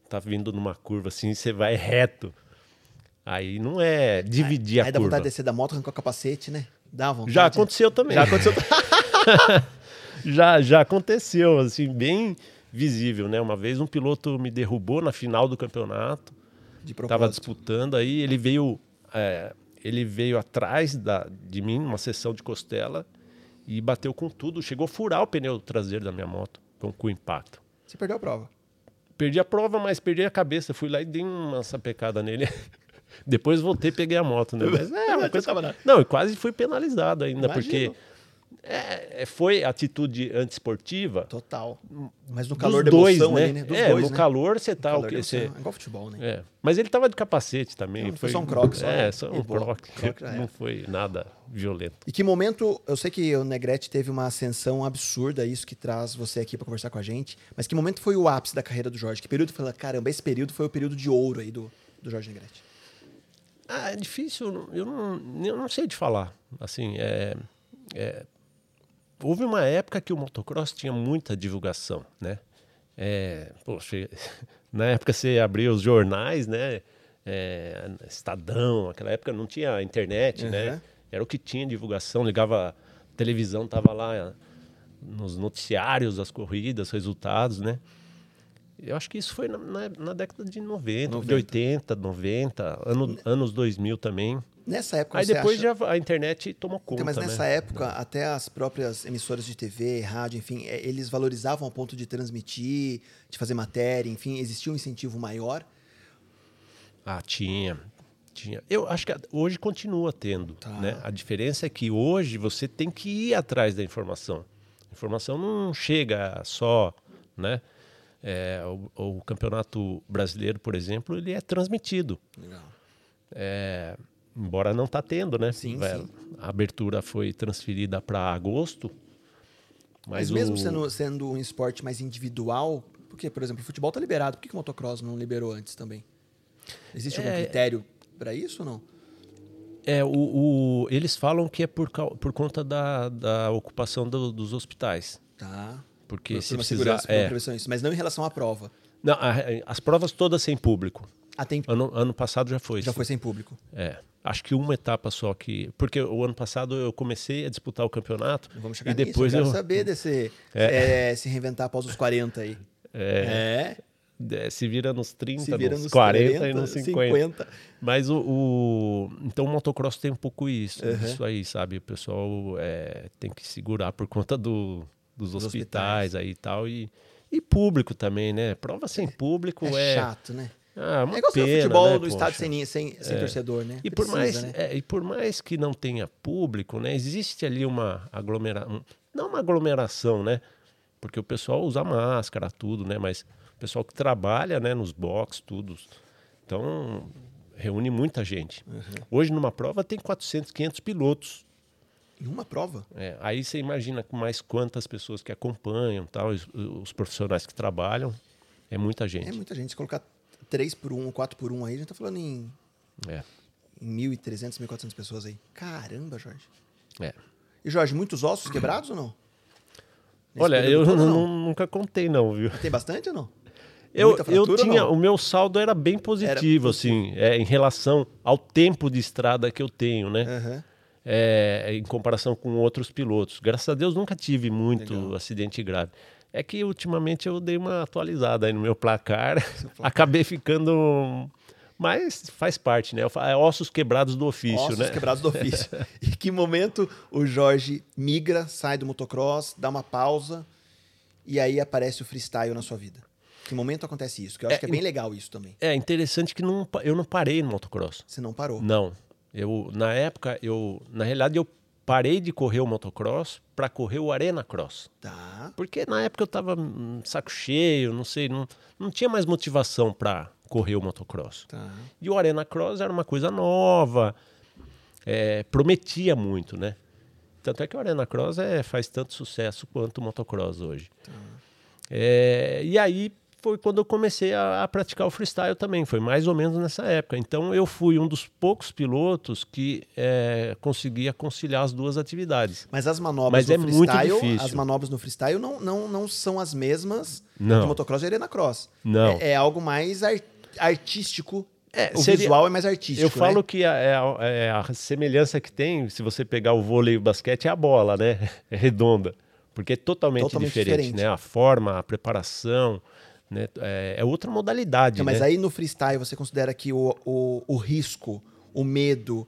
tá vindo numa curva assim, você vai reto. Aí não é dividir Aí a dá curva. vontade de descer da moto, arrancar o capacete, né? Dá vontade. Já aconteceu também. Já aconteceu. já, já aconteceu, assim, bem visível, né? Uma vez um piloto me derrubou na final do campeonato, estava propósito. disputando, aí ele veio, é, ele veio atrás da, de mim, numa sessão de costela, e bateu com tudo, chegou a furar o pneu traseiro da minha moto com, com o impacto. Você perdeu a prova. Perdi a prova, mas perdi a cabeça. Fui lá e dei uma sapecada nele. Depois voltei e peguei a moto, né? Mas, é, uma coisa... tava Não, e quase fui penalizado ainda, Imagino. porque é, é, foi atitude antiesportiva. Total. Mas no Dos calor da dois, emoção né? ali, né? Dos é, dois, no né? calor você tá Calor o emoção. Você... É igual futebol, né? É. Mas ele tava de capacete também. Não, foi só um croque, só. É, só um. Croque já Não foi nada violento. E que momento, eu sei que o Negrete teve uma ascensão absurda, isso que traz você aqui para conversar com a gente, mas que momento foi o ápice da carreira do Jorge? Que período foi, caramba, esse período foi o período de ouro aí do, do Jorge Negrete. Ah, é difícil, eu não, eu não sei te falar. Assim, é, é, houve uma época que o motocross tinha muita divulgação, né? É, poxa, na época você abria os jornais, né? É, Estadão, aquela época não tinha internet, né? Uhum. Era o que tinha divulgação, ligava a televisão, tava lá nos noticiários, as corridas, resultados, né? Eu acho que isso foi na, na- na década de 90, de 90. 80, 90, ano, anos 2000 também. Nessa época Aí depois acha... já a internet tomou conta, Então, mas nessa né? época, até as próprias emissoras de TV, rádio, enfim, é, eles valorizavam ao ponto de transmitir, de fazer matéria, enfim, existia um incentivo maior. Ah, tinha. Tinha. Eu acho que hoje continua tendo. Tá. Né? A diferença é que hoje você tem que ir atrás da informação. A informação não chega só. Né? É, o, o campeonato brasileiro, por exemplo, ele é transmitido. Legal. É, embora não está tendo, né? Sim, Vai- sim. A abertura foi transferida para agosto. Mas, Mas, mesmo o- sendo, sendo um esporte mais individual, porque, por exemplo, o futebol tá liberado, por que, que o motocross não liberou antes também? Existe algum É- critério para isso ou não? É, o, o- eles falam que é por, por conta da, da ocupação do- dos hospitais. Tá. Porque Por- se por precisar. É, isso. Mas não em relação à prova. não, a- as provas todas sem público. Tem... Ano, ano passado já foi. Já sim. foi sem público. É. Acho que uma etapa só que. Porque o ano passado eu comecei a disputar o campeonato. Vamos chegar e depois nisso. Eu eu. quero saber desse... é, se reinventar após os 40 aí. É, É. é, se vira nos 30, Se vira nos, nos 40, 40, e nos 50. 50. Mas o, o- Então o motocross tem um pouco isso, Uhum. isso aí, sabe? O pessoal é, tem que segurar por conta do, dos hospitais, aí e tal. E, e público também, né? Prova sem público É, é. chato, né? Ah, É igual pena, futebol né, do estádio sem, sem, sem torcedor, né? E por, Precisa, mais, né? é, e por mais que não tenha público, né, existe ali uma aglomeração, não uma aglomeração, né, porque o pessoal usa máscara, tudo, né, mas o pessoal que trabalha, né, nos box, tudo, então reúne muita gente. Uhum. Hoje numa prova tem 400, 500 pilotos. Em uma prova? É, aí você imagina mais quantas pessoas que acompanham, tal, os, os profissionais que trabalham, é muita gente. É muita gente. Se colocar 3 por 1 ou 4 por 1 aí, a gente tá falando em, É, em 1.300, 1.400 pessoas aí. Caramba, Jorge. é. E, Jorge, muitos ossos quebrados ou não? Nesse Olha, eu todo, não? nunca contei não, viu? Tem bastante ou não? Eu, eu tinha, o meu saldo era bem positivo, assim, é, em relação ao tempo de estrada que eu tenho, né? Aham. É, em comparação com outros pilotos. Graças a Deus nunca tive muito Legal. acidente grave. É que ultimamente eu dei uma atualizada aí no meu placar, acabei ficando. Mas faz parte, né? Fa- É ossos quebrados do ofício, Ossos né? quebrados do ofício. e que momento o Jorge migra, sai do motocross, dá uma pausa e aí aparece o freestyle na sua vida? Que momento acontece isso? Que eu acho É, que é bem legal isso também. É interessante que não, eu não parei no motocross. Você não parou. Não. Eu, na época, eu, na realidade, eu parei de correr o motocross para correr o Arena Cross. Tá. Porque na época eu tava hum, saco cheio, não sei, não, não tinha mais motivação para correr o motocross. Tá. E o Arena Cross era uma coisa nova, é, prometia muito, né? Tanto é que o Arena Cross é, faz tanto sucesso quanto o motocross hoje. É, e aí foi quando eu comecei a, a praticar o freestyle também, foi mais ou menos nessa época. Então eu fui um dos poucos pilotos que é, conseguia conciliar as duas atividades. Mas as manobras Mas no é muito difícil. as manobras no freestyle não, não, não são as mesmas Não. de motocross e arena cross. Não. É, é algo mais ar- artístico. É, o seria- visual é mais artístico. Eu falo né? que a, é a- é a semelhança que tem, se você pegar o vôlei e o basquete, é a bola, né? É redonda. Porque é totalmente, Totalmente diferente, diferente. né? A forma, a preparação, né? É, é outra modalidade, Então, mas né? aí no freestyle você considera que o, o, o risco, o medo,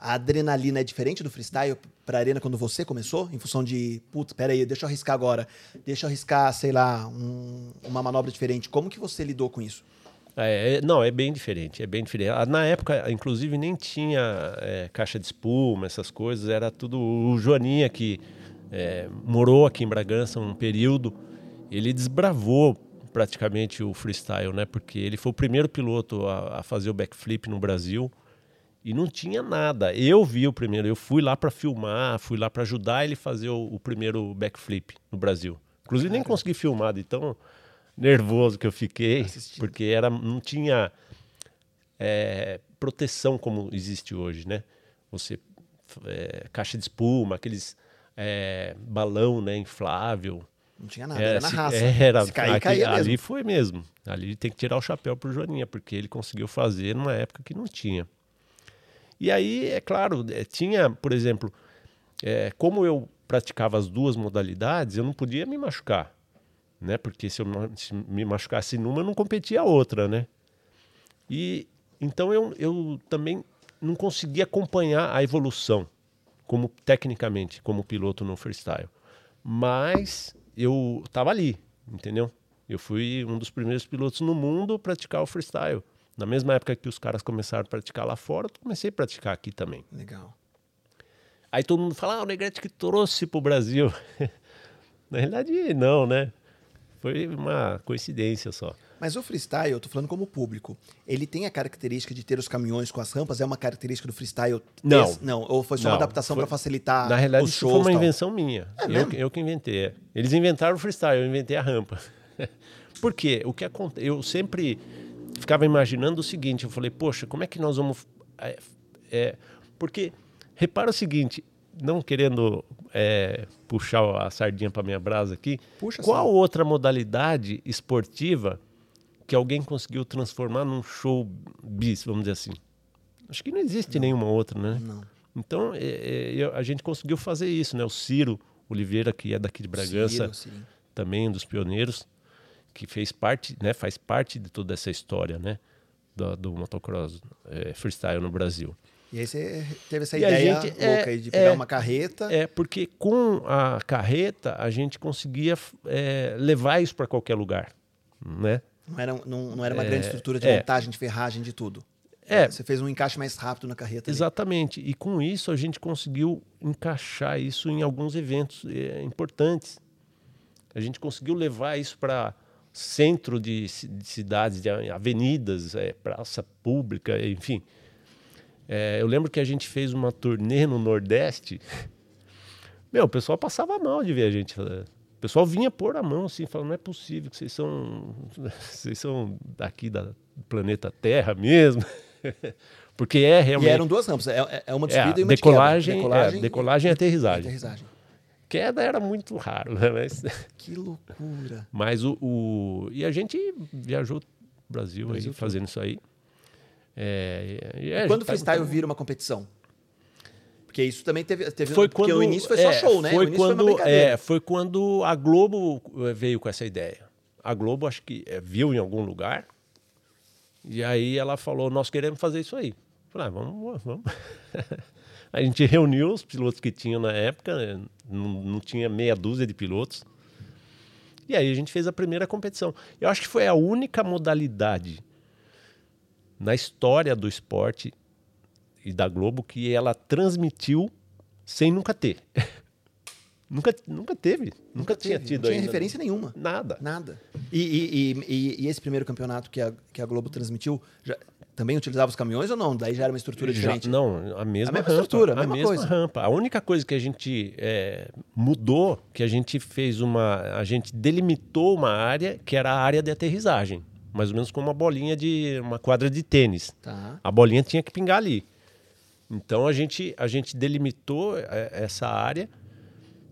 a adrenalina é diferente do freestyle pra arena quando você começou? Em função de, putz, peraí, deixa eu arriscar agora. Deixa eu arriscar, sei lá, um- uma manobra diferente. Como que você lidou com isso? É, é- não, é bem diferente, é bem diferente. Ah, Na época, inclusive, nem tinha é, caixa de espuma, essas coisas, era tudo o Joaninha que é, morou aqui em Bragança um período, ele desbravou praticamente o freestyle, né? Porque ele foi o primeiro piloto a, a fazer o backflip no Brasil e não tinha nada. Eu vi o primeiro, eu fui lá para filmar, fui lá para ajudar ele a fazer o, o primeiro backflip no Brasil. Inclusive nem consegui filmar de tão nervoso que eu fiquei, Assistindo. porque era não tinha é, proteção como existe hoje, né? Você é, caixa de espuma, aqueles é, balão, né, inflável. Não tinha nada, É, era na se- raça. Era, Se cair, aqui- caía mesmo. ali foi mesmo. Ali tem que tirar o chapéu pro Joaninha, porque ele conseguiu fazer numa época que não tinha. E aí, é claro, eh, tinha, por exemplo, eh, como eu praticava as duas modalidades, eu não podia me machucar, né? Porque se eu se me machucasse numa, eu não competia a outra, né? E então eu, eu também não conseguia acompanhar a evolução como tecnicamente como piloto no freestyle. Mas eu estava ali, entendeu? Eu fui um dos primeiros pilotos no mundo a praticar o freestyle. Na mesma época que os caras começaram a praticar lá fora, eu comecei a praticar aqui também. Legal. Aí todo mundo fala, ah, o Negrete que trouxe pro Brasil. Na realidade, não, né? Foi uma coincidência só. Mas o freestyle, eu tô falando como público, ele tem a característica de ter os caminhões com as rampas? É uma característica do freestyle? Não. Esse- não, ou foi só uma Não, adaptação foi- para facilitar Na realidade, os shows? foi uma tal? invenção minha. É eu, eu que inventei. Eles inventaram o freestyle, eu inventei a rampa. Por quê? O que aconte... Eu sempre ficava imaginando o seguinte, eu falei, poxa, como é que nós vamos... é, é, Porque, repara o seguinte, não querendo é, puxar a sardinha para minha brasa aqui, Puxa qual sim. outra modalidade esportiva que alguém conseguiu transformar num show bis, vamos dizer assim? Acho que não existe nenhuma outra, né? Não. Então, é, é, a gente conseguiu fazer isso, né? O Ciro Oliveira, que é daqui de Bragança, Ciro, também um dos pioneiros, que fez parte, né? Faz parte de toda essa história, né? Do, do motocross é, freestyle no Brasil. E aí você teve essa E ideia gente- louca é- aí de pegar é- uma carreta. É porque com a carreta a gente conseguia é, levar isso para qualquer lugar, né? Não, era, não, não era uma grande estrutura de é. montagem, de ferragem, de tudo. É. Você fez um encaixe mais rápido na carreta. ali. Exatamente. E com isso a gente conseguiu encaixar isso em alguns eventos eh, importantes. A gente conseguiu levar isso para centro de, de cidades, de avenidas, eh, praça pública, enfim. Eh, eu lembro que a gente fez uma turnê no Nordeste. Meu, o pessoal passava mal de ver a gente. O pessoal vinha pôr a mão assim, falando, não é possível que vocês são, vocês são daqui da, do planeta Terra mesmo. Porque é realmente. E eram duas rampas, é, é uma de é, e uma decolagem, de queda. Decolagem, é, decolagem e, e aterrissagem. aterrissagem. Queda era muito raro, né? Mas, Que loucura. mas o, o- E a gente viajou Brasil, Brasil aí, fazendo isso aí. É, Quando o gente tá- freestyle vira uma competição? Porque isso também teve. teve Foi porque quando, o início foi só é, show, né? Foi quando, foi é, foi quando a Globo eh, veio com essa ideia. A Globo, acho que eh, viu em algum lugar. E aí ela falou: Nós queremos fazer isso aí. Falei: ah, vamos, vamos. a gente reuniu os pilotos que tinham na época, né? não, não tinha meia dúzia de pilotos. E aí a gente fez a primeira competição. Eu acho que foi a única modalidade na história do esporte e da Globo que ela transmitiu sem nunca ter. nunca, nunca teve. Nunca, tinha teve, tido Não tinha ainda. referência nenhuma. Nada. Nada. E, e- e- e- esse primeiro campeonato que a, que a Globo transmitiu, já- também utilizava os caminhões ou não? Daí já era uma estrutura Já- diferente? não, a mesma, A mesma rampa, estrutura, a a mesma mesma coisa. rampa. A única coisa que a gente é, mudou, que a gente fez uma, a gente delimitou uma área que era a área de aterrissagem, mais ou menos como uma bolinha de uma quadra de tênis. Tá. A bolinha tinha que pingar ali. Então a gente, a gente delimitou é, essa área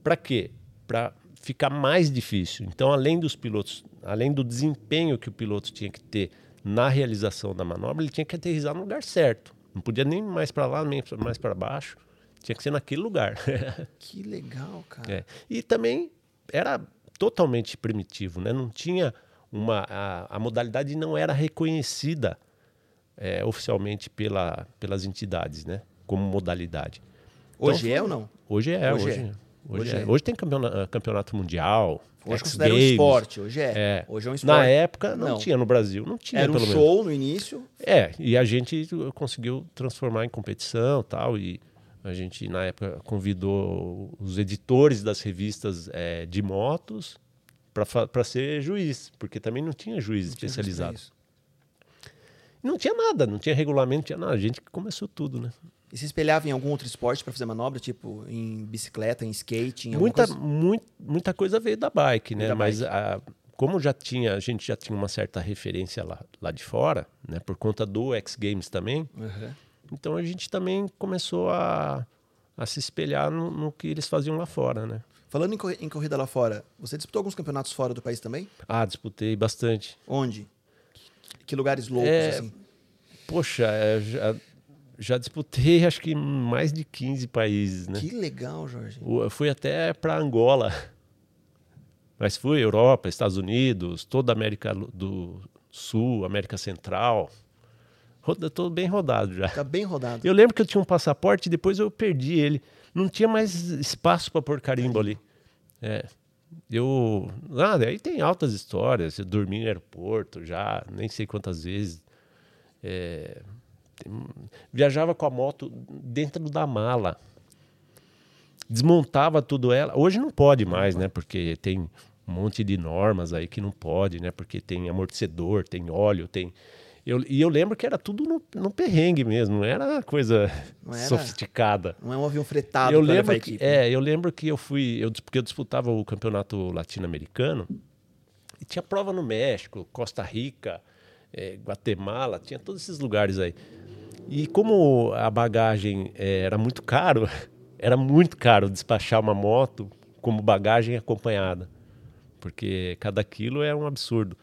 para quê? Para ficar mais difícil. Então, além dos pilotos, além do desempenho que o piloto tinha que ter na realização da manobra, ele tinha que aterrissar no lugar certo. Não podia nem mais para lá, nem mais para baixo. Tinha que ser naquele lugar. Que legal, cara. É. E também era totalmente primitivo, né? Não tinha uma a, a modalidade não era reconhecida é, oficialmente pela, pelas entidades, né? Como modalidade. Hoje Então, é ou não? Hoje é, Hoje hoje, é. é. Hoje, Hoje é. é. Hoje tem campeona- campeonato mundial. Hoje X considera um esporte. Hoje é. É. Hoje é um esporte. Na época não, Não. tinha no Brasil, não tinha Era um menos. show no início. É, e a gente conseguiu transformar em competição tal, e a gente, na época, convidou os editores das revistas eh, de motos para ser juiz, porque também não tinha juiz Não tinha especializado. isso. Não tinha nada, não tinha regulamento, não tinha nada. A gente que começou tudo, né? E se espelhava em algum outro esporte para fazer manobra, tipo em bicicleta, em skate, em Muita, coisa? muito, muita coisa veio da bike, né? Da Mas bike. a- como já tinha, a gente já tinha uma certa referência lá, lá de fora, né? Por conta do X Games também, Uhum. Então a gente também começou a, a se espelhar no, no que eles faziam lá fora, né? Falando em, em corrida lá fora, você disputou alguns campeonatos fora do país também? Ah, disputei bastante. Onde? Que lugares loucos, É, assim? Poxa, é, já, já disputei acho que mais de 15 países, né? Que legal, Jorge. Eu fui até para Angola. Mas fui Europa, Estados Unidos, toda a América do Sul, América Central. Roda, tô bem rodado já. Tá bem rodado. Eu lembro que eu tinha um passaporte e depois eu perdi ele. Não tinha mais espaço para pôr carimbo ali. É. Eu. Ah, aí tem altas histórias. Eu dormi no aeroporto já, nem sei quantas vezes. É, viajava com a moto dentro da mala. Desmontava tudo ela. Hoje não pode mais, né? Porque tem um monte de normas aí que não pode, né? Porque tem amortecedor, tem óleo, tem. Eu, e eu lembro que era tudo no, no perrengue mesmo, não era coisa Não era- sofisticada. Não é um avião fretado eu levar lembro que, equipe. né? é, eu lembro que eu fui, eu, porque eu disputava o campeonato latino-americano e tinha prova no México, Costa Rica, eh, Guatemala, tinha todos esses lugares aí. E como a bagagem eh, era muito caro, era muito caro despachar uma moto como bagagem acompanhada, porque cada quilo é um absurdo.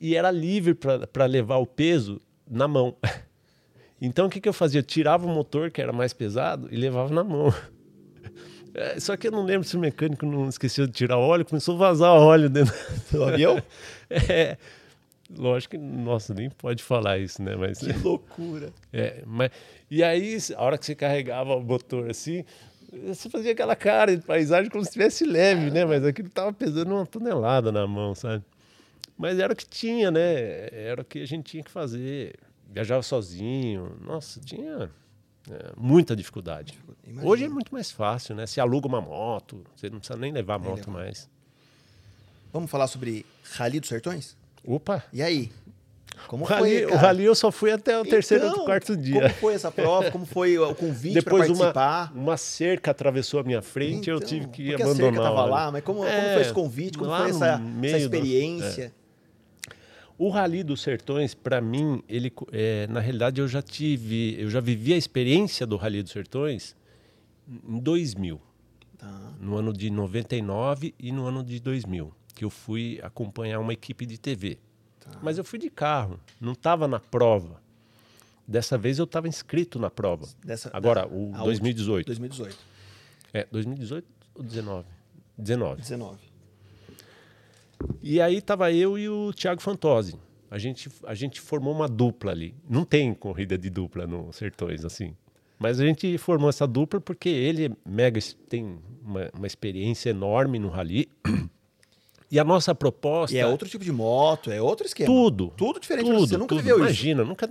E era livre para levar o peso na mão. Então o que, que eu fazia? Eu tirava o motor, que era mais pesado, e levava na mão. É, Só que eu não lembro se o mecânico não esqueceu de tirar óleo, começou a vazar óleo dentro Do avião? É, lógico que, nossa, nem pode falar isso, né? Mas, Que loucura. é, mas, e aí, a hora que você carregava o motor assim, você fazia aquela cara de paisagem como se estivesse leve, né? Mas aquilo tava pesando uma tonelada na mão, sabe? Mas era o que tinha, né? Era o que a gente tinha que fazer. Viajava sozinho. Nossa, tinha é, muita dificuldade. Imagino. Hoje é muito mais fácil, né? Você aluga uma moto, você não precisa nem levar a moto levar. mais. Vamos falar sobre Rally dos Sertões? Opa! E aí? Como O rally, foi, o rally eu só fui até o terceiro Então, ou quarto dia. Como foi essa prova? Como foi o convite para Depois uma, participar? uma cerca atravessou a minha frente eu Então, tive que abandonar. a cerca o tava rally. lá, mas como, como É, foi esse convite? Como foi essa, essa do- experiência? O Rally dos Sertões, para mim, ele, é, na realidade, eu já tive, eu já vivi a experiência do Rally dos Sertões em 2000, Tá. no ano de 99 e no ano de 2000, que eu fui acompanhar uma equipe de TV. Tá. Mas eu fui de carro, não estava na prova. Dessa vez eu estava inscrito na prova. Dessa- Agora, da- o a 2018. 2018, É, 2018 ou 19? 19. 19. E aí tava eu e o Thiago Fantozzi. A gente, a gente formou uma dupla ali. Não tem corrida de dupla no Sertões, assim. Mas a gente formou essa dupla porque ele é mega, tem uma, uma experiência enorme no rally. E a nossa proposta... E é outro tipo de moto, é outro esquema. Tudo. Tudo diferente. Tudo, você nunca tudo. viveu isso. Imagina, nunca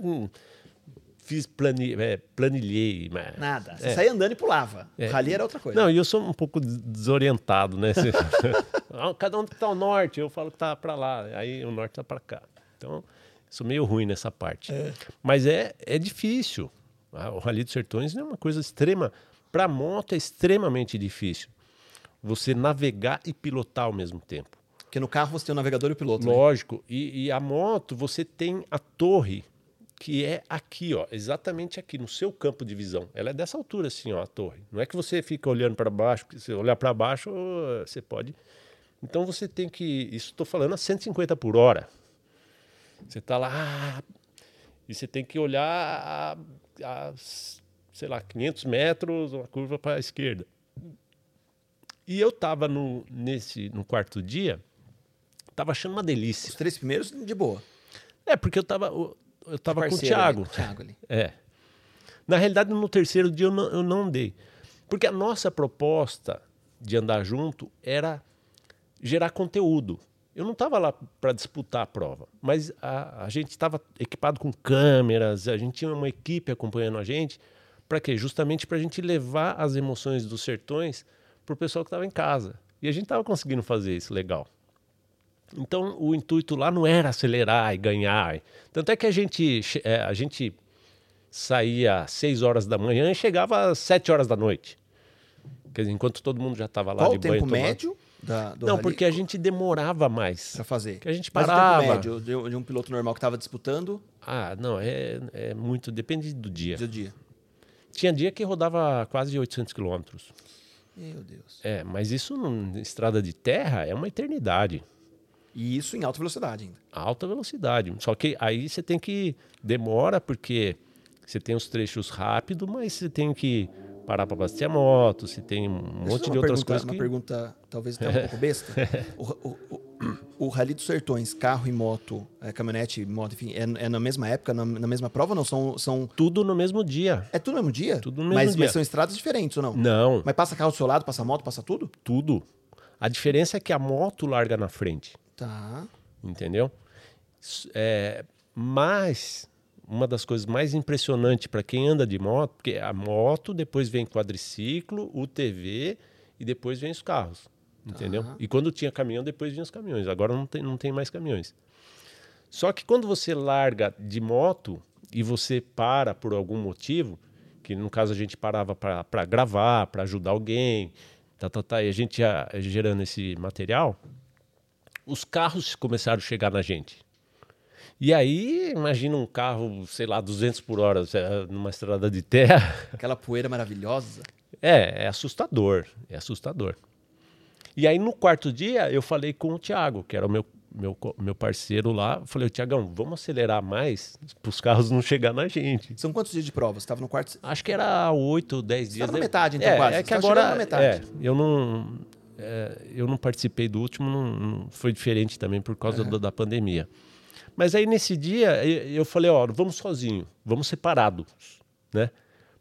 fiz plane, é, planilhei. Mas, Nada. Você É. saía andando e pulava. É. Rally era outra coisa. Não, e eu sou um pouco des- desorientado, né? Você- Ah, Cada um que tá ao norte, eu falo que tá para lá, aí o norte tá para cá. Então, sou meio ruim nessa parte. Mas é, é difícil. O Rally dos Sertões é uma coisa extrema. Para moto é extremamente difícil. Você navegar e pilotar ao mesmo tempo. Porque no carro você tem o navegador e o piloto. né? Lógico. E, e a moto, você tem a torre, que é aqui, ó, exatamente aqui, no seu campo de visão. Ela é dessa altura, assim, ó, a torre. Não é que você fica olhando para baixo, porque se olhar para baixo, você pode. Então você tem que. Isso estou falando a 150 por hora. Você está lá e você tem que olhar a, a, sei lá, 500 metros, uma curva para a esquerda. E eu estava no, nesse, no quarto dia, estava achando uma delícia. Os três primeiros, de boa. É, porque eu estava eu, tava com o Thiago. ali, Thiago ali. É. Na realidade, no terceiro dia eu não, eu não andei. Porque a nossa proposta de andar junto era gerar conteúdo. Eu não estava lá para disputar a prova, mas a, a gente estava equipado com câmeras, a gente tinha uma equipe acompanhando a gente. Para quê? Justamente para a gente levar as emoções dos sertões para o pessoal que estava em casa. E a gente estava conseguindo fazer isso legal. Então o intuito lá não era acelerar e ganhar. Tanto é que a gente, é, a gente saía às 6 horas da manhã e chegava às 7 horas da noite. Quer dizer, enquanto todo mundo já estava lá Qual de o banho tempo tomando. médio da, Não, rally porque a gente demorava mais. pra fazer? que a gente Mas o parava. tempo médio de, de um piloto normal que estava disputando Ah, não, é, é muito, depende do dia. do dia. Tinha dia que rodava quase 800 quilômetros. Meu Deus. É, mas isso em estrada de terra é uma eternidade. E isso em alta velocidade ainda. alta velocidade. Só que aí você tem que demora porque você tem os trechos rápidos, mas você tem que parar para abastecer a moto, você tem um Deixa monte de uma outras pergunta, coisas Uma que pergunta talvez até um pouco besta. O, o, o, o Rally dos Sertões, carro e moto, é, caminhonete, moto, enfim, é, é na mesma época, na, na mesma prova ou não? São, são, tudo no mesmo dia. é tudo no mesmo dia? Tudo no mesmo mas, dia. mas são estradas diferentes ou não? Não, Mas passa carro do seu lado, passa moto, passa tudo? tudo. A diferença é que a moto larga na frente, Tá. entendeu? É, mas uma das coisas mais impressionantes para quem anda de moto, porque a moto depois vem quadriciclo, UTV e depois vem os carros, entendeu? E quando tinha caminhão, depois vinham os caminhões. Agora não tem, não tem mais caminhões. Só que quando você larga de moto e você para por algum motivo, que no caso a gente parava para gravar, para ajudar alguém, tá, tá, tá, e a gente ia gerando esse material, os carros começaram a chegar na gente. E aí, imagina um carro, sei lá, 200 por hora numa estrada de terra. Aquela poeira maravilhosa. É, é assustador, é assustador. E aí no quarto dia eu falei com o Thiago, que era o meu, meu, meu parceiro lá. Eu falei, Tiagão, vamos acelerar mais para os carros não chegar na gente. São quantos dias de prova? Você estava no quarto. Acho que era oito, dez dias. tava na de- metade, então, é, quase. É que agora, metade. é, eu não, é, eu não participei do último, não, não- foi diferente também por causa do- da pandemia. Mas aí nesse dia eu, falei, ó, vamos sozinho, vamos separados, né?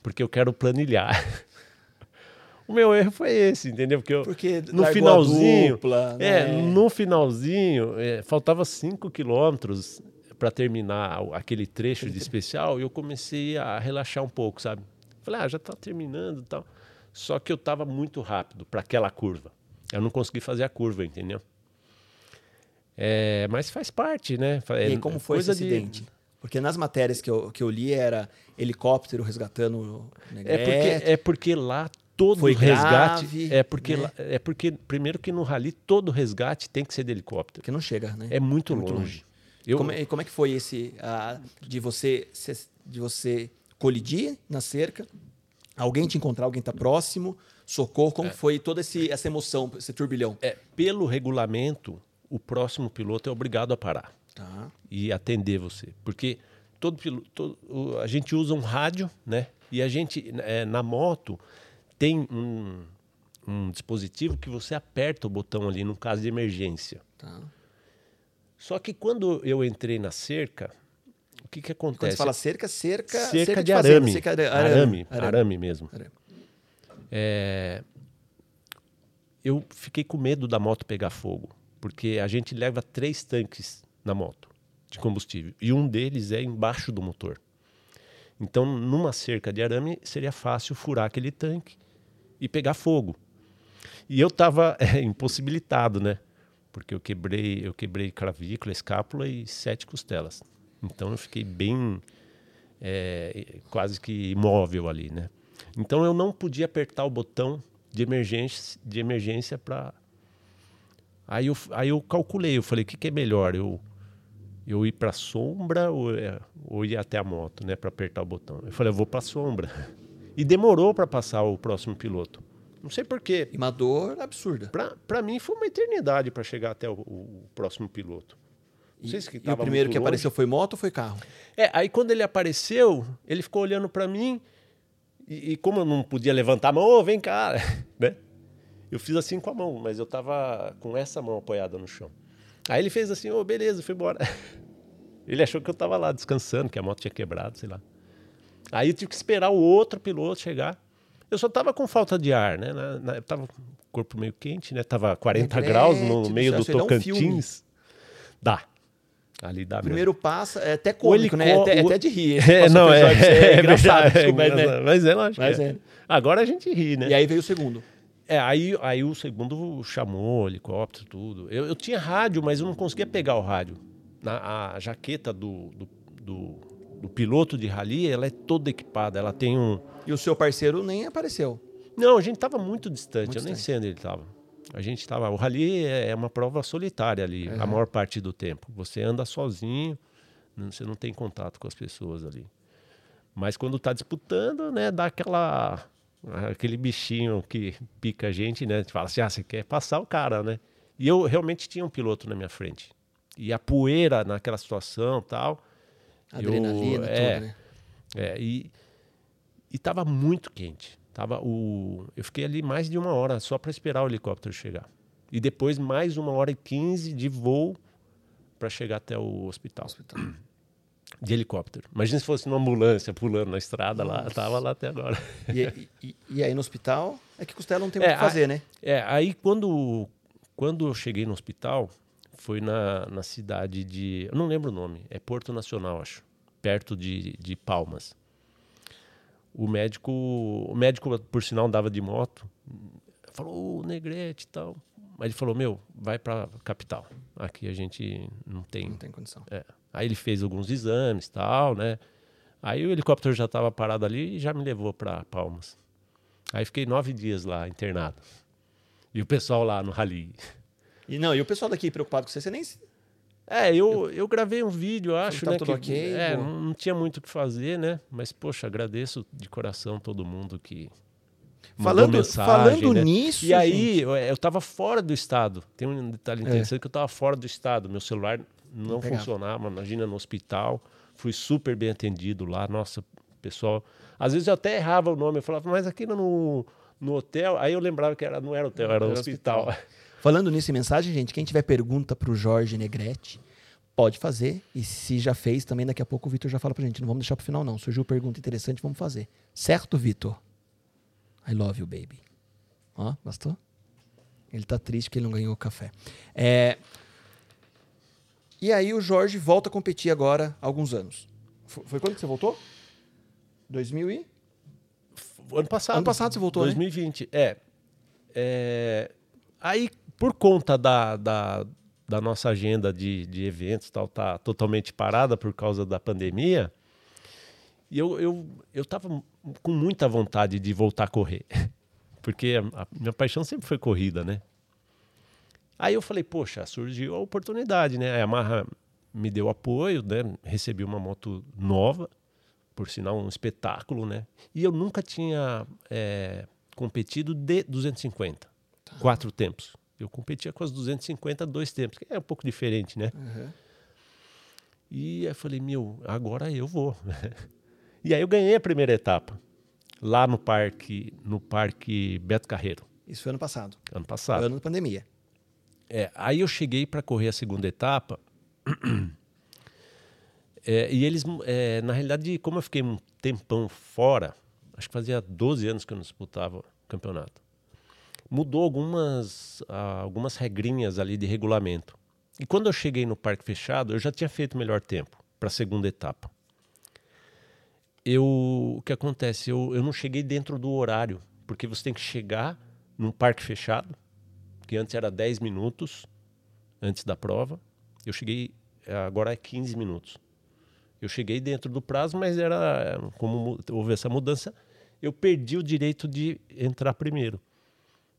Porque eu quero planilhar. o meu erro foi esse, entendeu? Porque, eu, Porque no finalzinho, dupla, é, né? no finalzinho, é, faltava 5 quilômetros para terminar aquele trecho de especial e eu comecei a relaxar um pouco, sabe? Falei, ah, já tá terminando tal. Só que eu tava muito rápido para aquela curva. Eu não consegui fazer a curva, entendeu? É, mas faz parte, né? E aí, é como foi esse coisa de- acidente? Porque nas matérias que eu, que eu li era helicóptero resgatando É porque, é porque lá todo Foi resgate. grave, é, porque né? lá- é porque, primeiro, que no rally todo resgate tem que ser de helicóptero. Que não chega, né? É muito, É muito longe. longe. Eu, Como, é, como é que foi esse ah, de você de você colidir na cerca, alguém te encontrar, alguém tá próximo, socorro, como que foi toda esse, essa emoção, esse turbilhão? é, pelo regulamento, o próximo piloto é obrigado a parar Tá. e atender você. Porque todo piloto, todo- a gente usa um rádio, né? E a gente, é, na moto, tem um, um dispositivo que você aperta o botão ali no caso de emergência. Tá. Só que quando eu entrei na cerca, o que, que Quando acontece? você fala cerca, cerca, cerca, de fazenda, arame. cerca de arame, arame, mesmo. Arame. É, eu fiquei com medo da moto pegar fogo, porque a gente leva três tanques na moto de combustível e um deles é embaixo do motor. Então, numa cerca de arame, seria fácil furar aquele tanque e pegar fogo. E eu estava impossibilitado, né? Porque eu quebrei, eu quebrei clavícula, escápula e sete costelas. Então eu fiquei bem é, quase que imóvel ali, né? Então eu não podia apertar o botão de emergência, de emergência para. Aí eu, aí eu calculei, eu falei, o que, que é melhor? Eu, eu ir para sombra ou, é, ou ir até a moto, né, para apertar o botão? Eu falei, eu vou para sombra. E demorou para passar o próximo piloto. Não sei porquê. E uma dor absurda. Para mim foi uma eternidade para chegar até o, o próximo piloto. Não E, sei se que e o primeiro que longe. apareceu foi moto ou foi carro? É, aí quando ele apareceu, ele ficou olhando para mim e, e como eu não podia levantar a mão, ô, vem cá, né? Eu fiz assim com a mão, mas eu tava com essa mão apoiada no chão. Aí ele fez assim, ô, beleza, foi embora. Ele achou que eu tava lá descansando, que a moto tinha quebrado, sei lá. Aí eu tive que esperar o outro piloto chegar. Eu só tava com falta de ar, né? Na, na, eu tava com o corpo meio quente, né? Tava 40 Negrete graus no meio do dá um Tocantins. Dá. Ali dá mesmo. Primeiro passa, é até cômico, né? É até, é até de rir. É, não, é, isso é, engraçado, desculpa, é mas, né? Mas é lógico. Mas é. é. Agora a gente ri, né? E aí veio o segundo. É, aí, aí o segundo chamou, helicóptero, tudo. Eu, eu tinha rádio, mas eu não conseguia pegar o rádio. Na, a jaqueta do, do, do, do piloto de rally, ela é toda equipada. Ela tem um. E o seu parceiro nem apareceu. Não, a gente estava muito distante, Muito eu nem distante. sei onde ele estava. A gente estava. O rally é é uma prova solitária ali, a maior parte do tempo. Você anda sozinho, não- você não tem contato com as pessoas ali. Mas quando está disputando, né, dá aquela aquele bichinho que pica a gente, né? Te fala assim, ah, você quer passar o cara, né? E eu realmente tinha um piloto na minha frente. E a poeira naquela situação, tal. eu- Adrenalina, é, tudo, né? é, e e estava muito quente. Tava o, eu fiquei ali mais de uma hora só para esperar o helicóptero chegar. E depois mais uma hora e quinze de voo para chegar até o hospital. Hospital. De helicóptero. Imagina se fosse numa ambulância pulando na estrada lá. Nossa. Tava lá até agora. E, e- e aí no hospital, é que costela não tem É, o que fazer, né? É, aí quando, quando eu cheguei no hospital, foi na, na cidade de. Eu não lembro o nome, é Porto Nacional, acho. Perto de, de Palmas. O médico, o médico, por sinal, andava de moto, falou, ô, Negrete e tal. Mas ele falou, meu, vai pra capital. Aqui a gente não tem. Não tem condição. É. Aí ele fez alguns exames tal, né? Aí o helicóptero já estava parado ali e já me levou para Palmas. Aí fiquei nove dias lá, internado. E o pessoal lá no rally. E não, e o pessoal daqui preocupado com você, você nem. É, eu, eu gravei um vídeo, acho, tá né? tudo que, ok, é, não, não tinha muito o que fazer, né? Mas, poxa, agradeço de coração todo mundo que. Falando, mensagem, falando né? nisso. E aí, gente, eu, eu tava fora do estado. Tem um detalhe interessante que eu tava fora do estado. Meu celular não pegava. funcionava, imagina no hospital. Fui super bem atendido lá. Nossa, pessoal. Às vezes eu até errava o nome. Eu falava, mas aqui no, no hotel. Aí eu lembrava que era, não era hotel, era, Era hospital. Falando nisso em mensagem, gente, quem tiver pergunta pro Jorge Negrete, pode fazer. E se já fez, também daqui a pouco o Vitor já fala pra gente. Não vamos deixar pro final, não. Surgiu pergunta interessante, vamos fazer. Certo, Vitor? I love you, baby. Ó, gostou? Ele tá triste que ele não ganhou o café. É... E aí o Jorge volta a competir agora há alguns anos. Foi, foi quando que você voltou? 2000 e... Ano passado. Ano passado você voltou, né? 2020. É. É, Aí, por conta da, da, da nossa agenda de, de eventos tal tá totalmente parada por causa da pandemia. E eu, eu, eu tava com muita vontade de voltar a correr. Porque a, a minha paixão sempre foi corrida, né? Aí eu falei, poxa, surgiu a oportunidade, né? A Yamaha me deu apoio, né? Recebi uma moto nova, por sinal um espetáculo, né? E eu nunca tinha é, competido de 250, tá. quatro tempos. Eu competia com as 250 dois tempos, que é um pouco diferente, né? Uhum. E aí eu falei, meu, agora eu vou. e aí eu ganhei a primeira etapa, lá no parque, no parque Beto Carreiro. Isso foi ano passado. Ano passado. Foi ano da pandemia. É, aí eu cheguei para correr a segunda etapa. é, e eles, é, na realidade, como eu fiquei um tempão fora, acho que fazia 12 anos que eu não disputava campeonato, mudou algumas, ah, algumas regrinhas ali de regulamento. E quando eu cheguei no parque fechado, eu já tinha feito melhor tempo para a segunda etapa. Eu, o que acontece? Eu, eu não cheguei dentro do horário, porque você tem que chegar num parque fechado, que antes era 10 minutos antes da prova. Eu cheguei, agora é 15 minutos. Eu cheguei dentro do prazo, mas era como houve essa mudança, eu perdi o direito de entrar primeiro.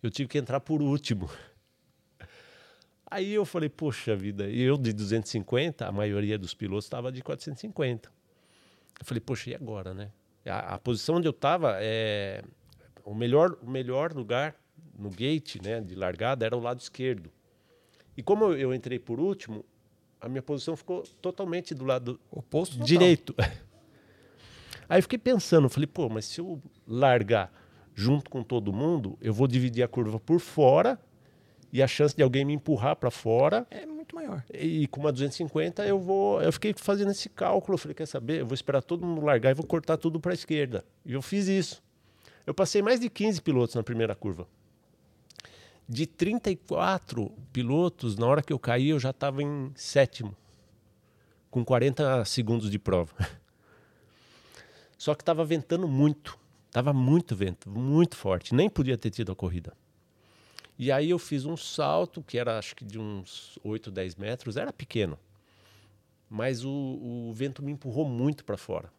Eu tive que entrar por último. Aí eu falei, poxa vida, eu de 250, a maioria dos pilotos estava de 450. Eu falei, poxa, e agora, né? A, a posição onde eu estava, é, o, melhor, o melhor lugar no gate né, de largada era o lado esquerdo. E como eu, eu entrei por último, a minha posição ficou totalmente do lado oposto direito. Aí eu fiquei pensando, falei, pô, mas se eu largar junto com todo mundo, eu vou dividir a curva por fora e a chance de alguém me empurrar para fora é muito maior. E com uma 250 eu vou, eu fiquei fazendo esse cálculo, eu falei, quer saber? Eu vou esperar todo mundo largar e vou cortar tudo para a esquerda. E eu fiz isso. Eu passei mais de 15 pilotos na primeira curva. De 34 pilotos, na hora que eu caí, eu já estava em sétimo, com 40 segundos de prova. Só que estava ventando muito, estava muito vento, muito forte, nem podia ter tido a corrida. E aí eu fiz um salto, que era acho que de uns 8, 10 metros, era pequeno, mas o, o vento me empurrou muito para fora.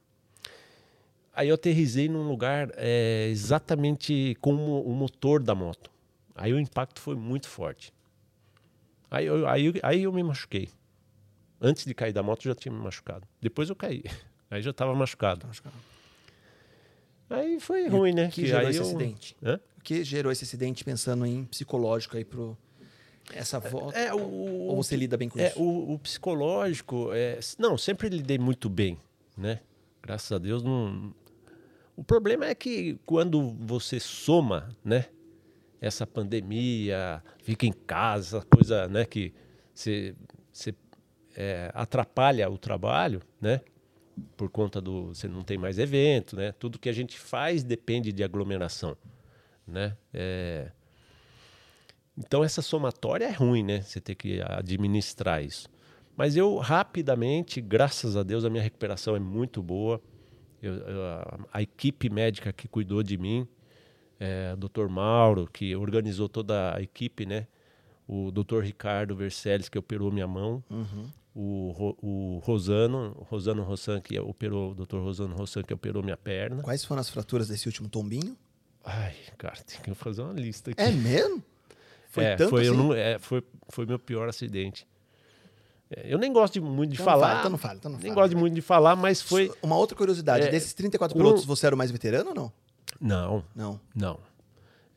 Aí eu aterrisei num lugar é, exatamente como o motor da moto. Aí o impacto foi muito forte. Aí eu, aí, aí eu me machuquei. Antes de cair da moto, eu já tinha me machucado. Depois eu caí. Aí já estava machucado. Tá machucado. Aí foi e ruim, né? Que, que gerou esse eu... acidente? Hã? O que gerou esse acidente pensando em psicológico aí pro essa volta? É, o, ou você lida bem com é, isso? O, o psicológico, é, não, sempre lidei muito bem, né? Graças a Deus não. O problema é que quando você soma, né? essa pandemia, fica em casa, coisa né, que você, é, atrapalha o trabalho, né? Por conta do você não tem mais evento, né? Tudo que a gente faz depende de aglomeração, né? É, então essa somatória é ruim, né? Você ter que administrar isso. Mas eu rapidamente, graças a Deus, a minha recuperação é muito boa. Eu, eu, a, a equipe médica que cuidou de mim, é, o Dr. Mauro, que organizou toda a equipe, né? O Dr. Ricardo Vercelles, que operou minha mão. Uhum. O, o Rosano, Rosano Rossan, que operou, o Dr. Rosano Rossan, que operou minha perna. Quais foram as fraturas desse último tombinho? Ai, cara, tem que fazer uma lista aqui. É mesmo? Foi é, tanto foi, assim? não, é, foi, foi meu pior acidente. É, eu nem gosto de, muito de então falar. Fala, então não fala, então não Nem fala. gosto de muito de falar, mas foi. Uma outra curiosidade: é, desses 34 pilotos, você era o mais veterano ou não? Não. Não. Não.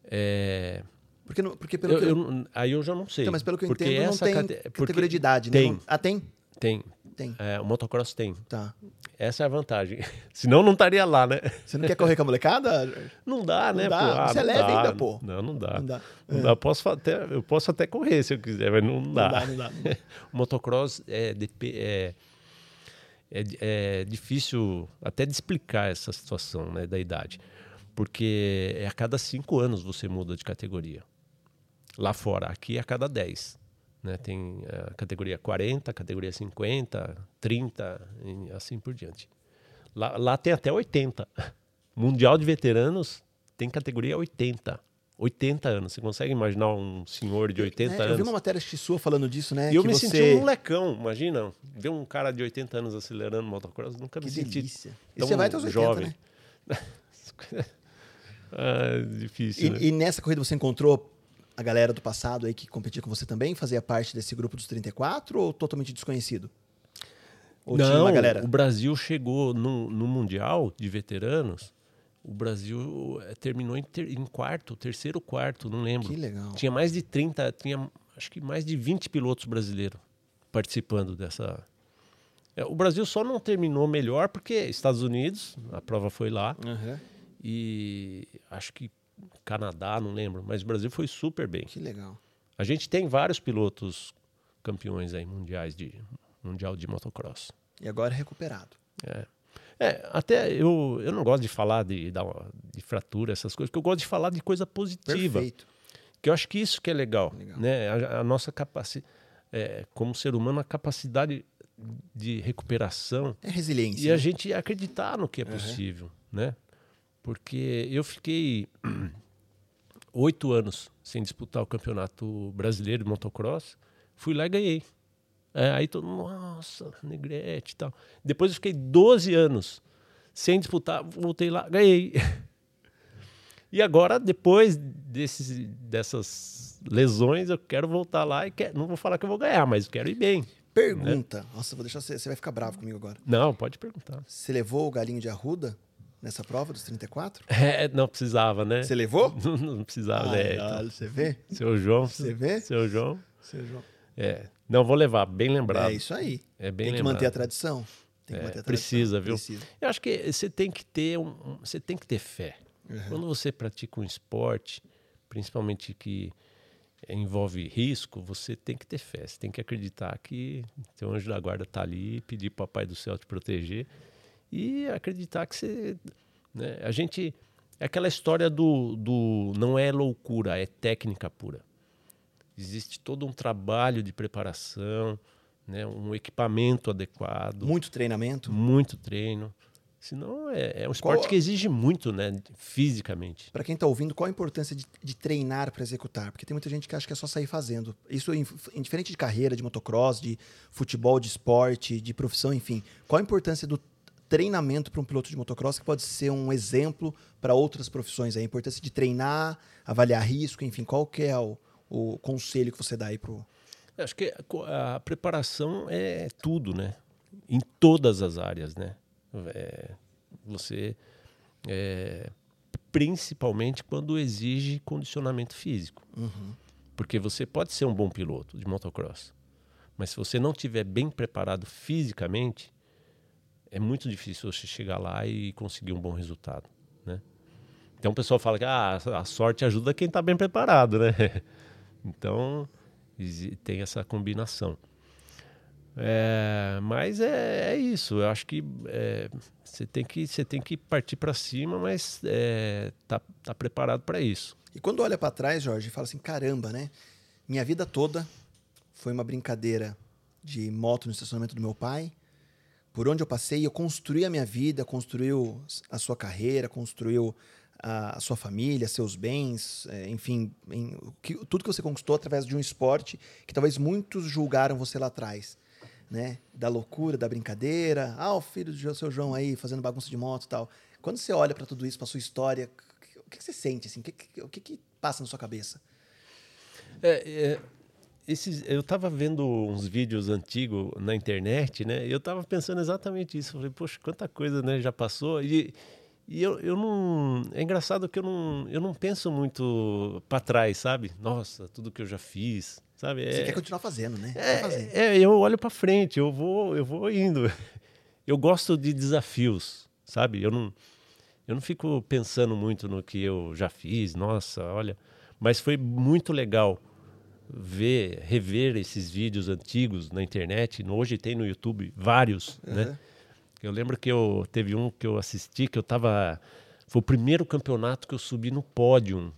É... Porque, porque pelo eu, que eu, aí eu já não sei. Então, mas pelo que eu porque entendo, essa não tem cate... categoria de idade. Tem. Né? Ah, tem? Tem. Tem. É, o motocross tem. Tá. Essa é a vantagem. Senão não estaria lá, né? Você não quer correr com a molecada? Não dá, não né? Dá. Pô? Ah, Você é leve dá. ainda, pô. Não, não dá. Não dá. Não é. dá. Eu, posso até, eu posso até correr se eu quiser, mas não dá. Não dá, não dá. Não dá. o motocross é, é, é, é difícil até de explicar essa situação né, da idade porque é a cada cinco anos você muda de categoria. Lá fora, aqui é a cada dez. Né? Tem a categoria 40, categoria 50, 30 e assim por diante. Lá, lá tem até 80. Mundial de veteranos tem categoria 80. 80 anos. Você consegue imaginar um senhor de 80 É, anos? Eu vi uma matéria sua falando disso, né? E eu que me você... senti um molecão, imagina. Ver um cara de 80 anos acelerando motocross, nunca Que me senti delícia. E você vai até os 80, jovem. né? ah, difícil, né? E, e nessa corrida você encontrou a galera do passado aí que competia com você também? Fazia parte desse grupo dos 34 ou totalmente desconhecido? Ou tinha Não, uma galera? o Brasil chegou no, no Mundial de Veteranos, o Brasil eh, terminou em, ter- em quarto, terceiro quarto, não lembro. Que legal. Tinha mais de 30, tinha acho que mais de 20 pilotos brasileiros participando dessa. É, O Brasil só não terminou melhor porque Estados Unidos, a prova foi lá, Aham. e acho que Canadá, não lembro, mas o Brasil foi super bem. Que legal. A gente tem vários pilotos campeões aí mundiais de mundial de motocross. E agora é recuperado. É. É, até eu, eu não gosto de falar de, de fratura, essas coisas, porque eu gosto de falar de coisa positiva. Perfeito. Que eu acho que isso que é legal. Legal. Né? A, a nossa capacidade, como ser humano, a capacidade de recuperação É resiliência. e a gente acreditar no que é possível, né? Porque eu fiquei oito anos sem disputar o campeonato brasileiro de motocross, fui lá e ganhei. É, aí todo mundo, nossa, Negrete e tal. Depois eu fiquei 12 anos sem disputar, voltei lá, ganhei. E agora, depois desses, dessas lesões, eu quero voltar lá e quero, não vou falar que eu vou ganhar, mas quero ir bem. Pergunta. Nossa, vou deixar você. Você vai ficar bravo comigo agora. Não, pode perguntar. Você levou o galinho de arruda nessa prova dos 34? É, não precisava, né? Você levou? Não, não precisava, né? Então, você vê? seu João. Você vê? Seu João. Seu João. É. Não, vou levar, bem lembrado. É isso aí. É bem Tem que lembrado. manter a tradição. Tem que É, manter a tradição. precisa, viu? Precisa. Eu acho que você tem que ter um, um- você tem que ter fé. Uhum. Quando você pratica um esporte, principalmente que envolve risco, você tem que ter fé. Você tem que acreditar que seu anjo da guarda está ali, pedir para o papai do céu te proteger e acreditar que você, né? A gente é aquela história do, do não é loucura, é técnica pura. Existe todo um trabalho de preparação, né? Um equipamento adequado Muito treinamento. muito treino. Senão é, é um esporte Qual- que exige muito, né? Fisicamente. Para quem está ouvindo, qual a importância de, de treinar para executar? Porque tem muita gente que acha que é só sair fazendo. Isso em- indiferente de carreira, de motocross, de futebol, de esporte, de profissão, enfim. Qual a importância do treinamento para um piloto de motocross que pode ser um exemplo para outras profissões? A importância de treinar, avaliar risco, enfim. Qual que é o, o conselho que você dá aí. Eu Acho que a a preparação é tudo, né? Em todas as áreas, né? É, você, é, principalmente quando exige condicionamento físico. Porque você pode ser um bom piloto de motocross, mas se você não estiver bem preparado fisicamente, é muito difícil você chegar lá e conseguir um bom resultado, né? Então o pessoal fala que ah, a sorte ajuda quem está bem preparado, né? Então tem essa combinação. É, mas é, é isso. Eu acho que é, você tem que você tem que partir para cima, mas é, tá, tá preparado para isso. E quando olha para trás, Jorge, fala assim, caramba, né? Minha vida toda foi uma brincadeira de moto no estacionamento do meu pai. Por onde eu passei, eu construí a minha vida, construiu a sua carreira, construiu a, a sua família, seus bens, é, enfim, em- que- tudo que você conquistou através de um esporte que talvez muitos julgaram você lá atrás, né? Da loucura, da brincadeira, ah, o filho do seu João aí fazendo bagunça de moto e tal. Quando você olha para tudo isso, para sua história, o que, que você sente assim? O que, que- o que, que passa na sua cabeça? É, é, esses, eu estava vendo uns vídeos antigos na internet, né? E eu estava pensando exatamente isso. Eu falei, poxa, quanta coisa né, já passou. E, e eu, eu não. É engraçado que eu não, eu não penso muito para trás, sabe? Nossa, tudo que eu já fiz, sabe? Você É- quer continuar fazendo, né? É, é, eu olho para frente, eu vou, eu vou indo. Eu gosto de desafios, sabe? Eu não, eu não fico pensando muito no que eu já fiz, nossa, olha. Mas foi muito legal ver, rever esses vídeos antigos na internet. Hoje tem no YouTube vários, Uhum. né? Eu lembro que eu teve um que eu assisti que eu tava foi o primeiro campeonato que eu subi no pódio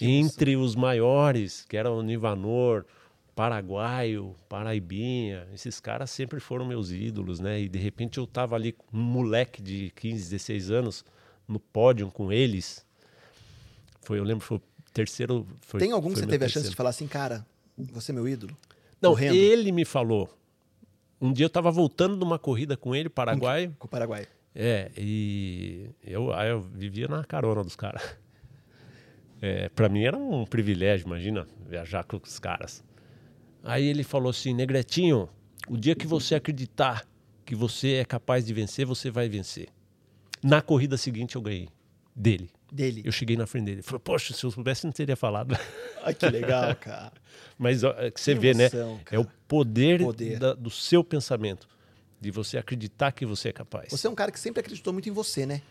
entre os maiores, que era o Nivanor, Paraguaio, Paraibinha, esses caras sempre foram meus ídolos, né? E de repente eu tava ali, um moleque de 15, 16 anos, no pódio com eles. Foi, eu lembro, foi terceiro foi. Tem algum que você teve a chance terceiro. de falar assim, cara, você é meu ídolo? Não, Correndo. ele me falou. Um dia eu tava voltando de uma corrida com ele, Paraguai. Com o Paraguai. É, e eu, aí eu vivia na carona dos caras. É, para mim era um privilégio, imagina, viajar com os caras. Aí ele falou assim, Negretinho, o dia que você acreditar que você é capaz de vencer, você vai vencer. Na corrida seguinte eu ganhei dele. Dele. Eu cheguei na frente dele. Falei, poxa, se eu soubesse, não teria falado. Ai, que legal, cara. Mas ó, é que você Que vê, né? emoção, É o cara. poder, Poder. da- do seu pensamento. De você acreditar que você é capaz. Você é um cara que sempre acreditou muito em você, né?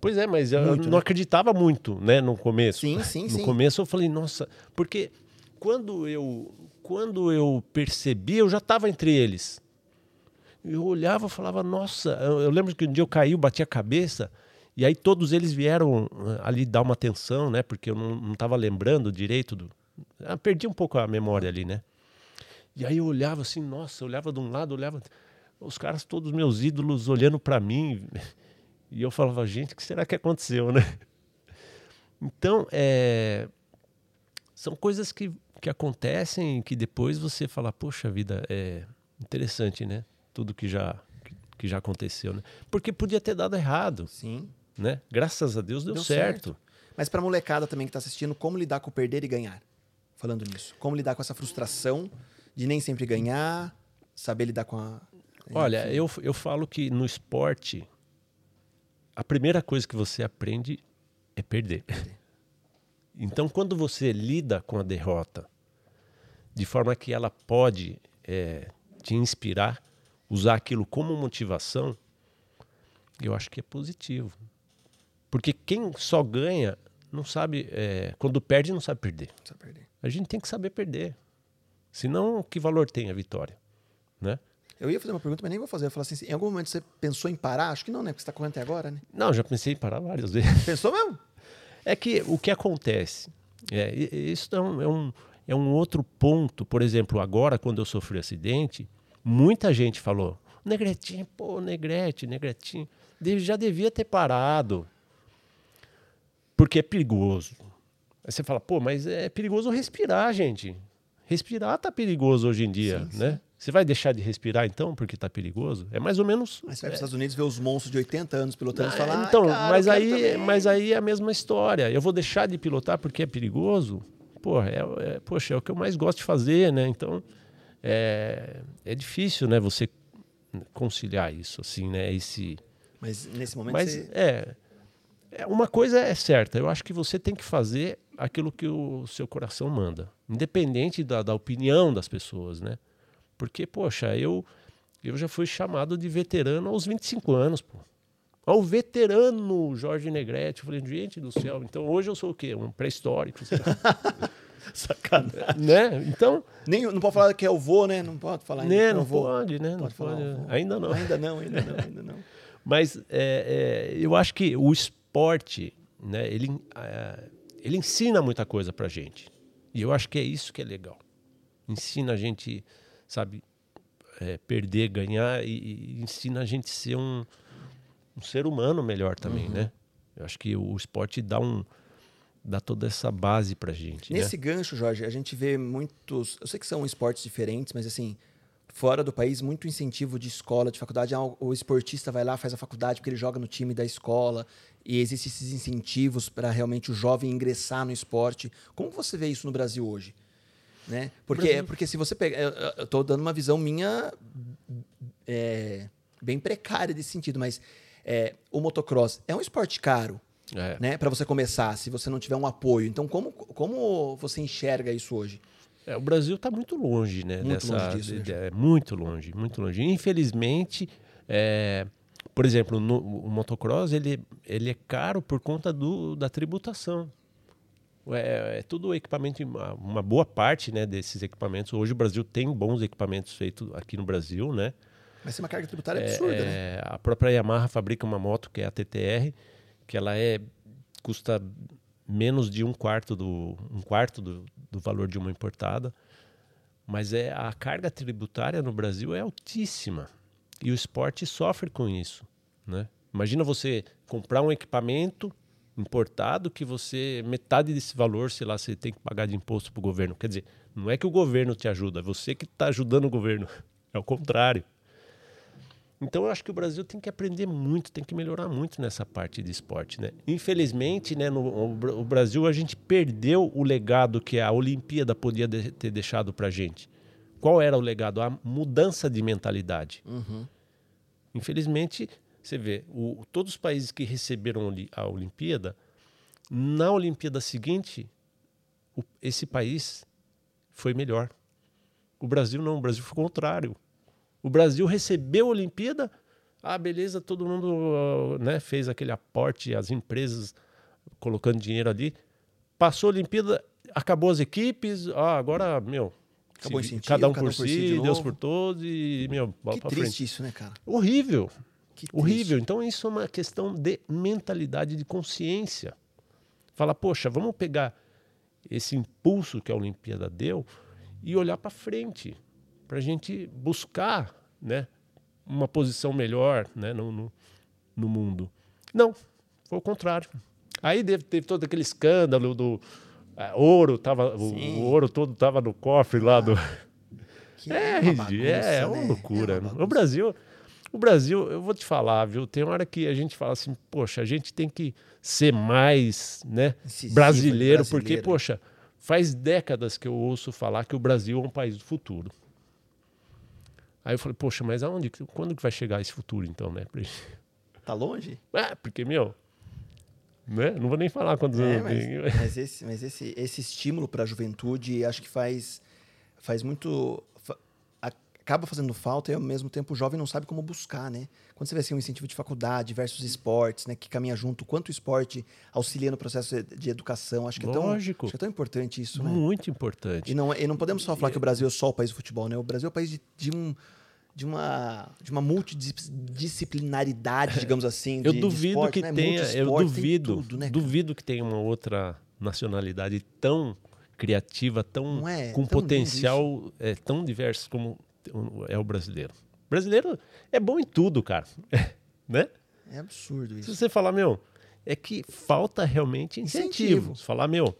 Pois é, mas eu Muito, não né? acreditava muito, né, no começo. Sim, sim, no sim. começo eu falei, nossa, porque quando eu quando eu percebi, eu já estava entre eles. Eu olhava e falava, nossa, eu, eu lembro que um dia eu caí, eu bati a cabeça, e aí todos eles vieram eh, ali dar uma atenção, né, porque eu não estava lembrando direito do. Ah, perdi um pouco a memória ali, né? E aí eu olhava assim, nossa, eu olhava de um lado, olhava os caras todos meus ídolos olhando para mim, e eu falava, gente, o que será que aconteceu, né? Então, é, são coisas que, que acontecem que depois você fala, poxa vida, é interessante, né? Tudo que já, que, já aconteceu, né? Porque podia ter dado errado, Sim. Né? Graças a Deus deu, Deu certo. Mas pra molecada também que tá assistindo, como lidar com perder e ganhar? Falando nisso. Como lidar com essa frustração de nem sempre ganhar, saber lidar com a. Olha, eu, eu falo que no esporte, a primeira coisa que você aprende é perder. Então, quando você lida com a derrota de forma que ela pode é, te inspirar, usar aquilo como motivação, eu acho que é positivo. Porque quem só ganha não sabe, é, quando perde, não sabe perder. Só perder. A gente tem que saber perder. Senão, que valor tem a vitória? Né? Eu ia fazer uma pergunta, mas nem vou fazer. Eu falar assim, em algum momento você pensou em parar? Acho que não, né? Porque você tá correndo até agora, né? Não, já pensei em parar várias vezes. Pensou mesmo? É que o que acontece, é, isso é um, é, um, é um outro ponto. Por exemplo, agora, quando eu sofri acidente, muita gente falou: Negretinho, pô, Negrete, Negretinho, já devia ter parado. Porque é perigoso. Aí você fala, pô, mas é perigoso respirar, gente. Respirar tá perigoso hoje em dia, Sim, né? Você vai deixar de respirar então porque tá perigoso? É mais ou menos. Mas você vai para os é, Estados Unidos ver os monstros de 80 anos pilotando e ah, falar. "Ai, então, cara, mas, aí, também." mas aí é a mesma história. Eu vou deixar de pilotar porque é perigoso? Porra, é, é- poxa, é o que eu mais gosto de fazer, né? Então, é, é difícil, né? Você conciliar isso, assim, né? Esse, Mas nesse momento mas você. é, é, uma coisa é certa. Eu acho que você tem que fazer aquilo que o seu coração manda, independente da, da opinião das pessoas, né? Porque, poxa, eu eu já fui chamado de veterano aos 25 anos, pô. Ao veterano Jorge Negrete. Eu falei, gente do céu, então hoje eu sou o quê? Um pré-histórico, Sacanagem. né? Então, Nem, não pode falar que é o vô, né? Não pode falar ainda né, é não vô. pode, né? Não Pode falar pode. vô. Ainda não. Ainda não, ainda não, ainda não. Mas é, é, eu acho que o esporte, né, ele, ah, ele ensina muita coisa pra gente. E eu acho que é isso que é legal. Ensina a gente, sabe, é, perder, ganhar e, e ensina a gente ser um, um ser humano melhor também, né? Eu acho que o esporte dá um dá toda essa base pra gente, né? Nesse gancho, Jorge, a gente vê muitos. Eu sei que são esportes diferentes, mas assim, fora do país, muito incentivo de escola, de faculdade. Ah, o esportista vai lá, faz a faculdade porque ele joga no time da escola. E existem esses incentivos para realmente o jovem ingressar no esporte. Como você vê isso no Brasil hoje? Né? Porque, Brasil- porque se você pegar. Eu, tô dando uma visão minha é, bem precária desse sentido, mas é, o motocross é um esporte caro É. né, para você começar, se você não tiver um apoio. Então, como, como você enxerga isso hoje? É, o Brasil está muito longe, né? Muito dessa, longe disso, né, de- é, muito longe, muito longe. Infelizmente, é, por exemplo, no, o motocross ele, ele é caro por conta do, da tributação. É, é tudo equipamento, uma, uma boa parte né, desses equipamentos. Hoje o Brasil tem bons equipamentos feitos aqui no Brasil, né? Vai ser uma carga tributária absurda, É, né? A própria Yamaha fabrica uma moto que é a TTR, que ela é custa menos de um quarto do um quarto do, do valor de uma importada, mas é a carga tributária no Brasil é altíssima e o esporte sofre com isso, né? Imagina você comprar um equipamento importado que você metade desse valor, sei lá, você tem que pagar de imposto para o governo. Quer dizer, não é que o governo te ajuda, é você que está ajudando o governo. É o contrário. Então eu acho que o Brasil tem que aprender muito, tem que melhorar muito nessa parte de esporte, né? Infelizmente, né, no o Brasil a gente perdeu o legado que a Olimpíada podia de, ter deixado para gente. Qual era o legado? A mudança de mentalidade. Uhum. Infelizmente, você vê, o, todos os países que receberam a Olimpíada, na Olimpíada seguinte, o, esse país foi melhor. O Brasil não, o Brasil foi o contrário. O Brasil recebeu a Olimpíada, ah, beleza, todo mundo né, fez aquele aporte, as empresas colocando dinheiro ali. Passou a Olimpíada, acabou as equipes, ah, agora, meu, Acabou se, incentivo, cada um por, si, si de Deus por todos e, meu, bola pra triste frente. isso, né, cara? Horrível. Horrível. Então, isso é uma questão de mentalidade, de consciência. Fala, poxa, vamos pegar esse impulso que a Olimpíada deu e olhar para frente para a gente buscar né, uma posição melhor né, no, no, no, mundo. Não, foi o contrário. Aí teve, teve todo aquele escândalo do é, ouro, tava, o, o, ouro todo estava no cofre lá do. Que é, é, bagunça, é, é, uma né? loucura. É uma o Brasil, o Brasil, eu vou te falar, viu? Tem hora que a gente fala assim, poxa, a gente tem que ser mais, né, brasileiro, brasileiro, porque, poxa, faz décadas que eu ouço falar que o Brasil é um país do futuro. Aí eu falei, poxa, mas aonde, quando que vai chegar esse futuro então, né? Tá longe? É, porque, meu, né? Não vou nem falar quantos é, anos mas, tem. Mas, esse, mas esse, esse estímulo para a juventude acho que faz, faz muito. Fa, acaba fazendo falta e ao mesmo tempo o jovem não sabe como buscar, né? Quando você vê assim, um incentivo de faculdade versus esportes, né? Que caminha junto, quanto o esporte auxilia no processo de educação. Acho que, Lógico. É, tão, acho que é tão importante isso, né? Muito importante. E não, e não podemos só falar que o Brasil é só o país do futebol, né? O Brasil é o país de, de um de uma, de uma multidisciplinaridade, digamos assim. eu de, duvido de esporte, que né? tenha, eu duvido, tudo, né, duvido que tenha uma outra nacionalidade tão criativa, tão é, com tão potencial é, tão diverso como é o brasileiro. O brasileiro é bom em tudo, cara, né? É absurdo isso. Se você falar, meu, é que falta realmente incentivo. incentivo. Se falar, meu,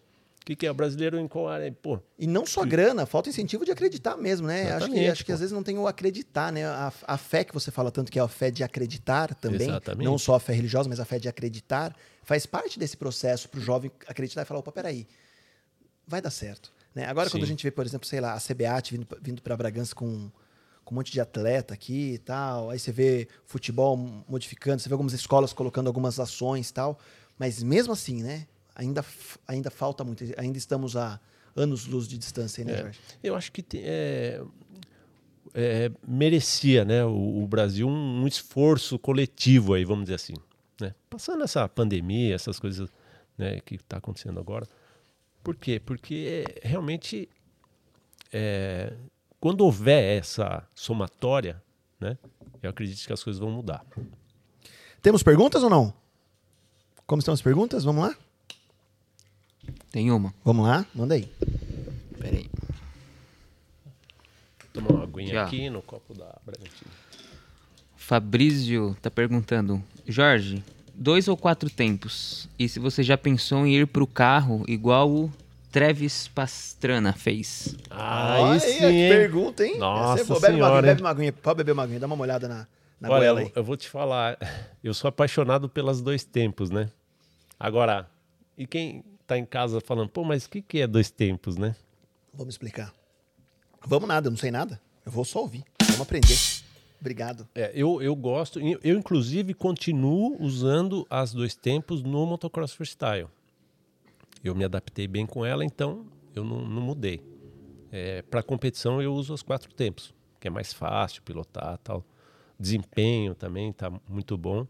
que, que é? O brasileiro em qual área? Pô, e não só grana, falta incentivo de acreditar mesmo, né? Acho que, acho que às vezes não tem o acreditar, né? A, a fé que você fala tanto que é a fé de acreditar também, Exatamente. não só a fé religiosa, mas a fé de acreditar, faz parte desse processo para o jovem acreditar e falar, opa, peraí, vai dar certo. Né? Agora, Sim. quando a gente vê, por exemplo, sei lá, a CBAT vindo, vindo para Bragança com, com um monte de atleta aqui e tal, aí você vê futebol modificando, você vê algumas escolas colocando algumas ações e tal, mas mesmo assim, né? Ainda, ainda falta muito, ainda estamos a anos-luz de distância, né, é, Jorge? Eu acho que é, é, merecia né, o, o Brasil um, um, esforço coletivo aí, vamos dizer assim. Né? Passando essa pandemia, essas coisas né, que está acontecendo agora. Por quê? Porque realmente é, quando houver essa somatória, né, eu acredito que as coisas vão mudar. Temos perguntas ou não? Como estão as perguntas? Vamos lá? Tem uma. Vamos lá? Manda aí. Pera aí. Tomar uma aguinha aqui no copo da Bragantino. Fabrício tá perguntando: Jorge, dois ou quatro tempos? E se você já pensou em ir pro carro igual o Travis Pastrana fez? Ah, aí sim, que pergunta, hein? Nossa Essa, bebe, uma, bebe uma aguinha, pode beber uma aguinha, dá uma olhada na, na Olha, goela aí. Eu, eu vou te falar, eu sou apaixonado pelos dois tempos, né? Agora, e quem tá em casa falando, pô, mas o que, que é dois tempos, né? Vamos explicar. Vamos nada, eu não sei nada. Eu vou só ouvir. Vamos aprender. Obrigado. É, eu, eu gosto, eu inclusive continuo usando as dois tempos no motocross freestyle. Eu me adaptei bem com ela, então eu não, não mudei. É, Para competição eu uso os quatro tempos, que é mais fácil pilotar tal. Desempenho também tá muito bom.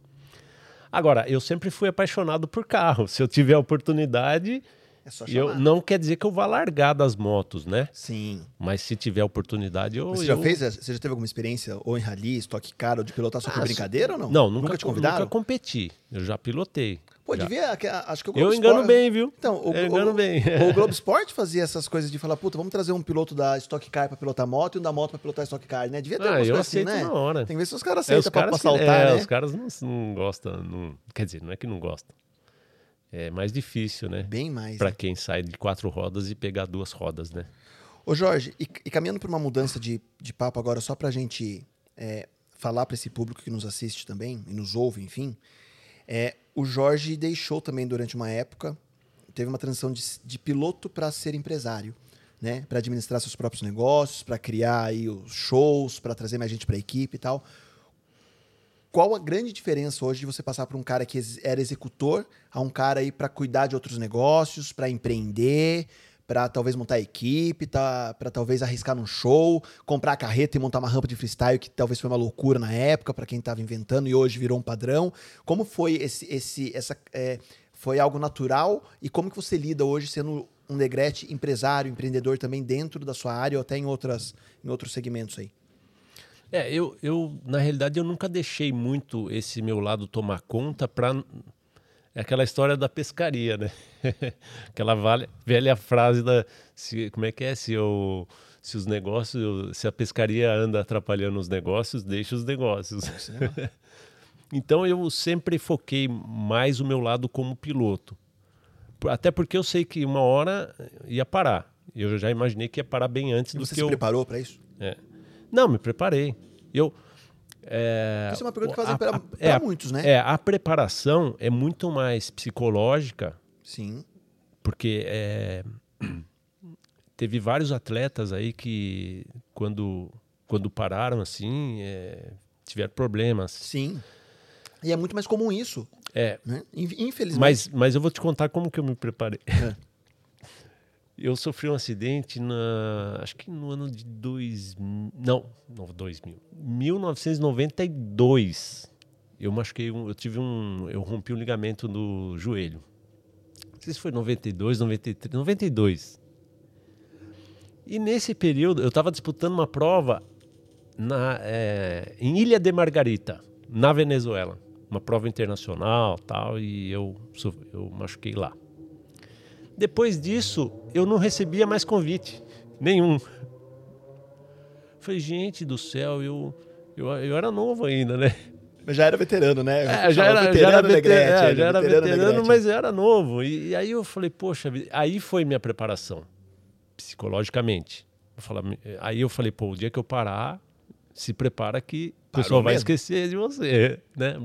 Agora, eu sempre fui apaixonado por carro. Se eu tiver a oportunidade, é eu não quer dizer que eu vá largar das motos, né? Sim. Mas se tiver oportunidade, eu. Você já fez? Você já teve alguma experiência ou em rally, estoque caro, de pilotar só por ah, brincadeira ou não? Não, nunca, nunca te convidaram? Nunca competi. Eu já pilotei. Pô, já. devia. Acho que o Globo Eu engano Sport... bem, viu? Então, o, eu engano o, bem. O Globo Esporte fazia essas coisas de falar, puta, vamos trazer um piloto da Stock Car pra pilotar moto e um da moto pra pilotar Stock Car, né? Devia ter ah, eu assim, né? Na hora. Tem que ver se os caras aceitam é, os caras pra, pra saltar, é, né? Os caras não, não gostam. Não... Quer dizer, não é que não gostam. é mais difícil, né? Bem mais. Para né? quem sai de quatro rodas e pegar duas rodas, né? Ô Jorge, e, e caminhando para uma mudança de, de papo agora, só para a gente é, falar para esse público que nos assiste também e nos ouve, enfim, é, o Jorge deixou também durante uma época, teve uma transição de, de piloto para ser empresário, né? Para administrar seus próprios negócios, para criar aí os shows, para trazer mais gente para a equipe e tal. Qual a grande diferença hoje de você passar para um cara que era executor a um cara aí para cuidar de outros negócios, para empreender, para talvez montar equipe, tá, para talvez arriscar num show, comprar a carreta e montar uma rampa de freestyle que talvez foi uma loucura na época para quem estava inventando e hoje virou um padrão. Como foi esse, esse essa é, foi algo natural e como que você lida hoje sendo um Negrete empresário, empreendedor também dentro da sua área ou até em outras em outros segmentos aí? É, eu, eu, na realidade, eu nunca deixei muito esse meu lado tomar conta para. É aquela história da pescaria, né? aquela vale- velha frase da. Se, como é que é? Se, eu, se os negócios. Se a pescaria anda atrapalhando os negócios, deixa os negócios. então eu sempre foquei mais o meu lado como piloto. Até porque eu sei que uma hora ia parar. Eu já imaginei que ia parar bem antes E do você que se eu. preparou para isso? É. Não, me preparei. Eu. É, Isso é uma pergunta que fazem para é, muitos, né? É, a preparação é muito mais psicológica, Sim. porque é, teve vários atletas aí que, quando, quando pararam assim, é, tiveram problemas. Sim. E é muito mais comum isso, É, né? In- Infelizmente. mas, mas eu vou te contar como que eu me preparei. É. Eu sofri um acidente na, acho que no ano de dois, não, não 2000, 1992. Eu machuquei, um, eu tive um, eu rompi um ligamento no joelho. Não sei se foi 92, 93, 92. E nesse período eu estava disputando uma prova na, é, em Ilha de Margarita, na Venezuela, uma prova internacional, tal, e eu, eu machuquei lá. Depois disso, eu não recebia mais convite nenhum. Falei, gente do céu, eu, eu, eu era novo ainda, né? Mas já era veterano, né? É, já Chamava era, já era, Negrete, veterano, é, ele, já era veterano, Negrete. mas eu era novo. E, e aí eu falei, poxa, aí foi minha preparação, psicologicamente. Eu falo, aí eu falei, pô, o dia que eu parar, se prepara que o pessoal vai esquecer de você, né?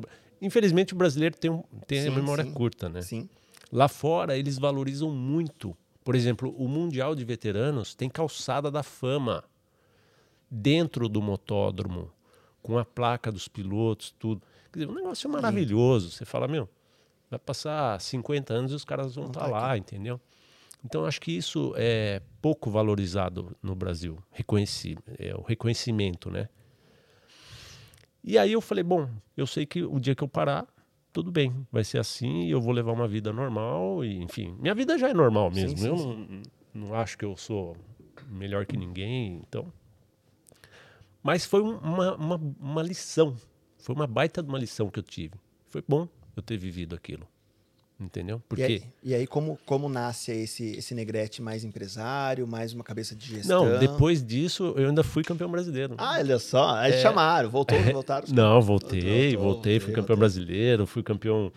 Infelizmente o brasileiro tem, um, tem Sim, a memória sim. curta, né? Sim. Lá fora, eles valorizam muito. Por exemplo, o Mundial de Veteranos tem calçada da fama dentro do motódromo, com a placa dos pilotos, tudo. Quer dizer, um negócio maravilhoso. Você fala, meu, vai passar 50 anos e os caras vão estar tá lá, entendeu? Então, acho que isso é pouco valorizado no Brasil, reconheci, é, o reconhecimento, né? E aí eu falei, bom, eu sei que o dia que eu parar, tudo bem, vai ser assim, eu vou levar uma vida normal, e enfim, minha vida já é normal mesmo. sim, eu sim. Não, não acho que eu sou melhor que ninguém, então. Mas foi um- uma, uma, uma lição, foi uma baita de uma lição que eu tive. Foi bom eu ter vivido aquilo, entendeu? E Porque aí, e aí como, como nasce esse, esse Negrete mais empresário, mais uma cabeça de gestão? não, depois disso eu ainda fui campeão brasileiro. Ah, olha só. Aí chamaram, voltou, voltaram. É. Não, voltei, Voltou, voltei, fui voltei, campeão brasileiro, fui campeão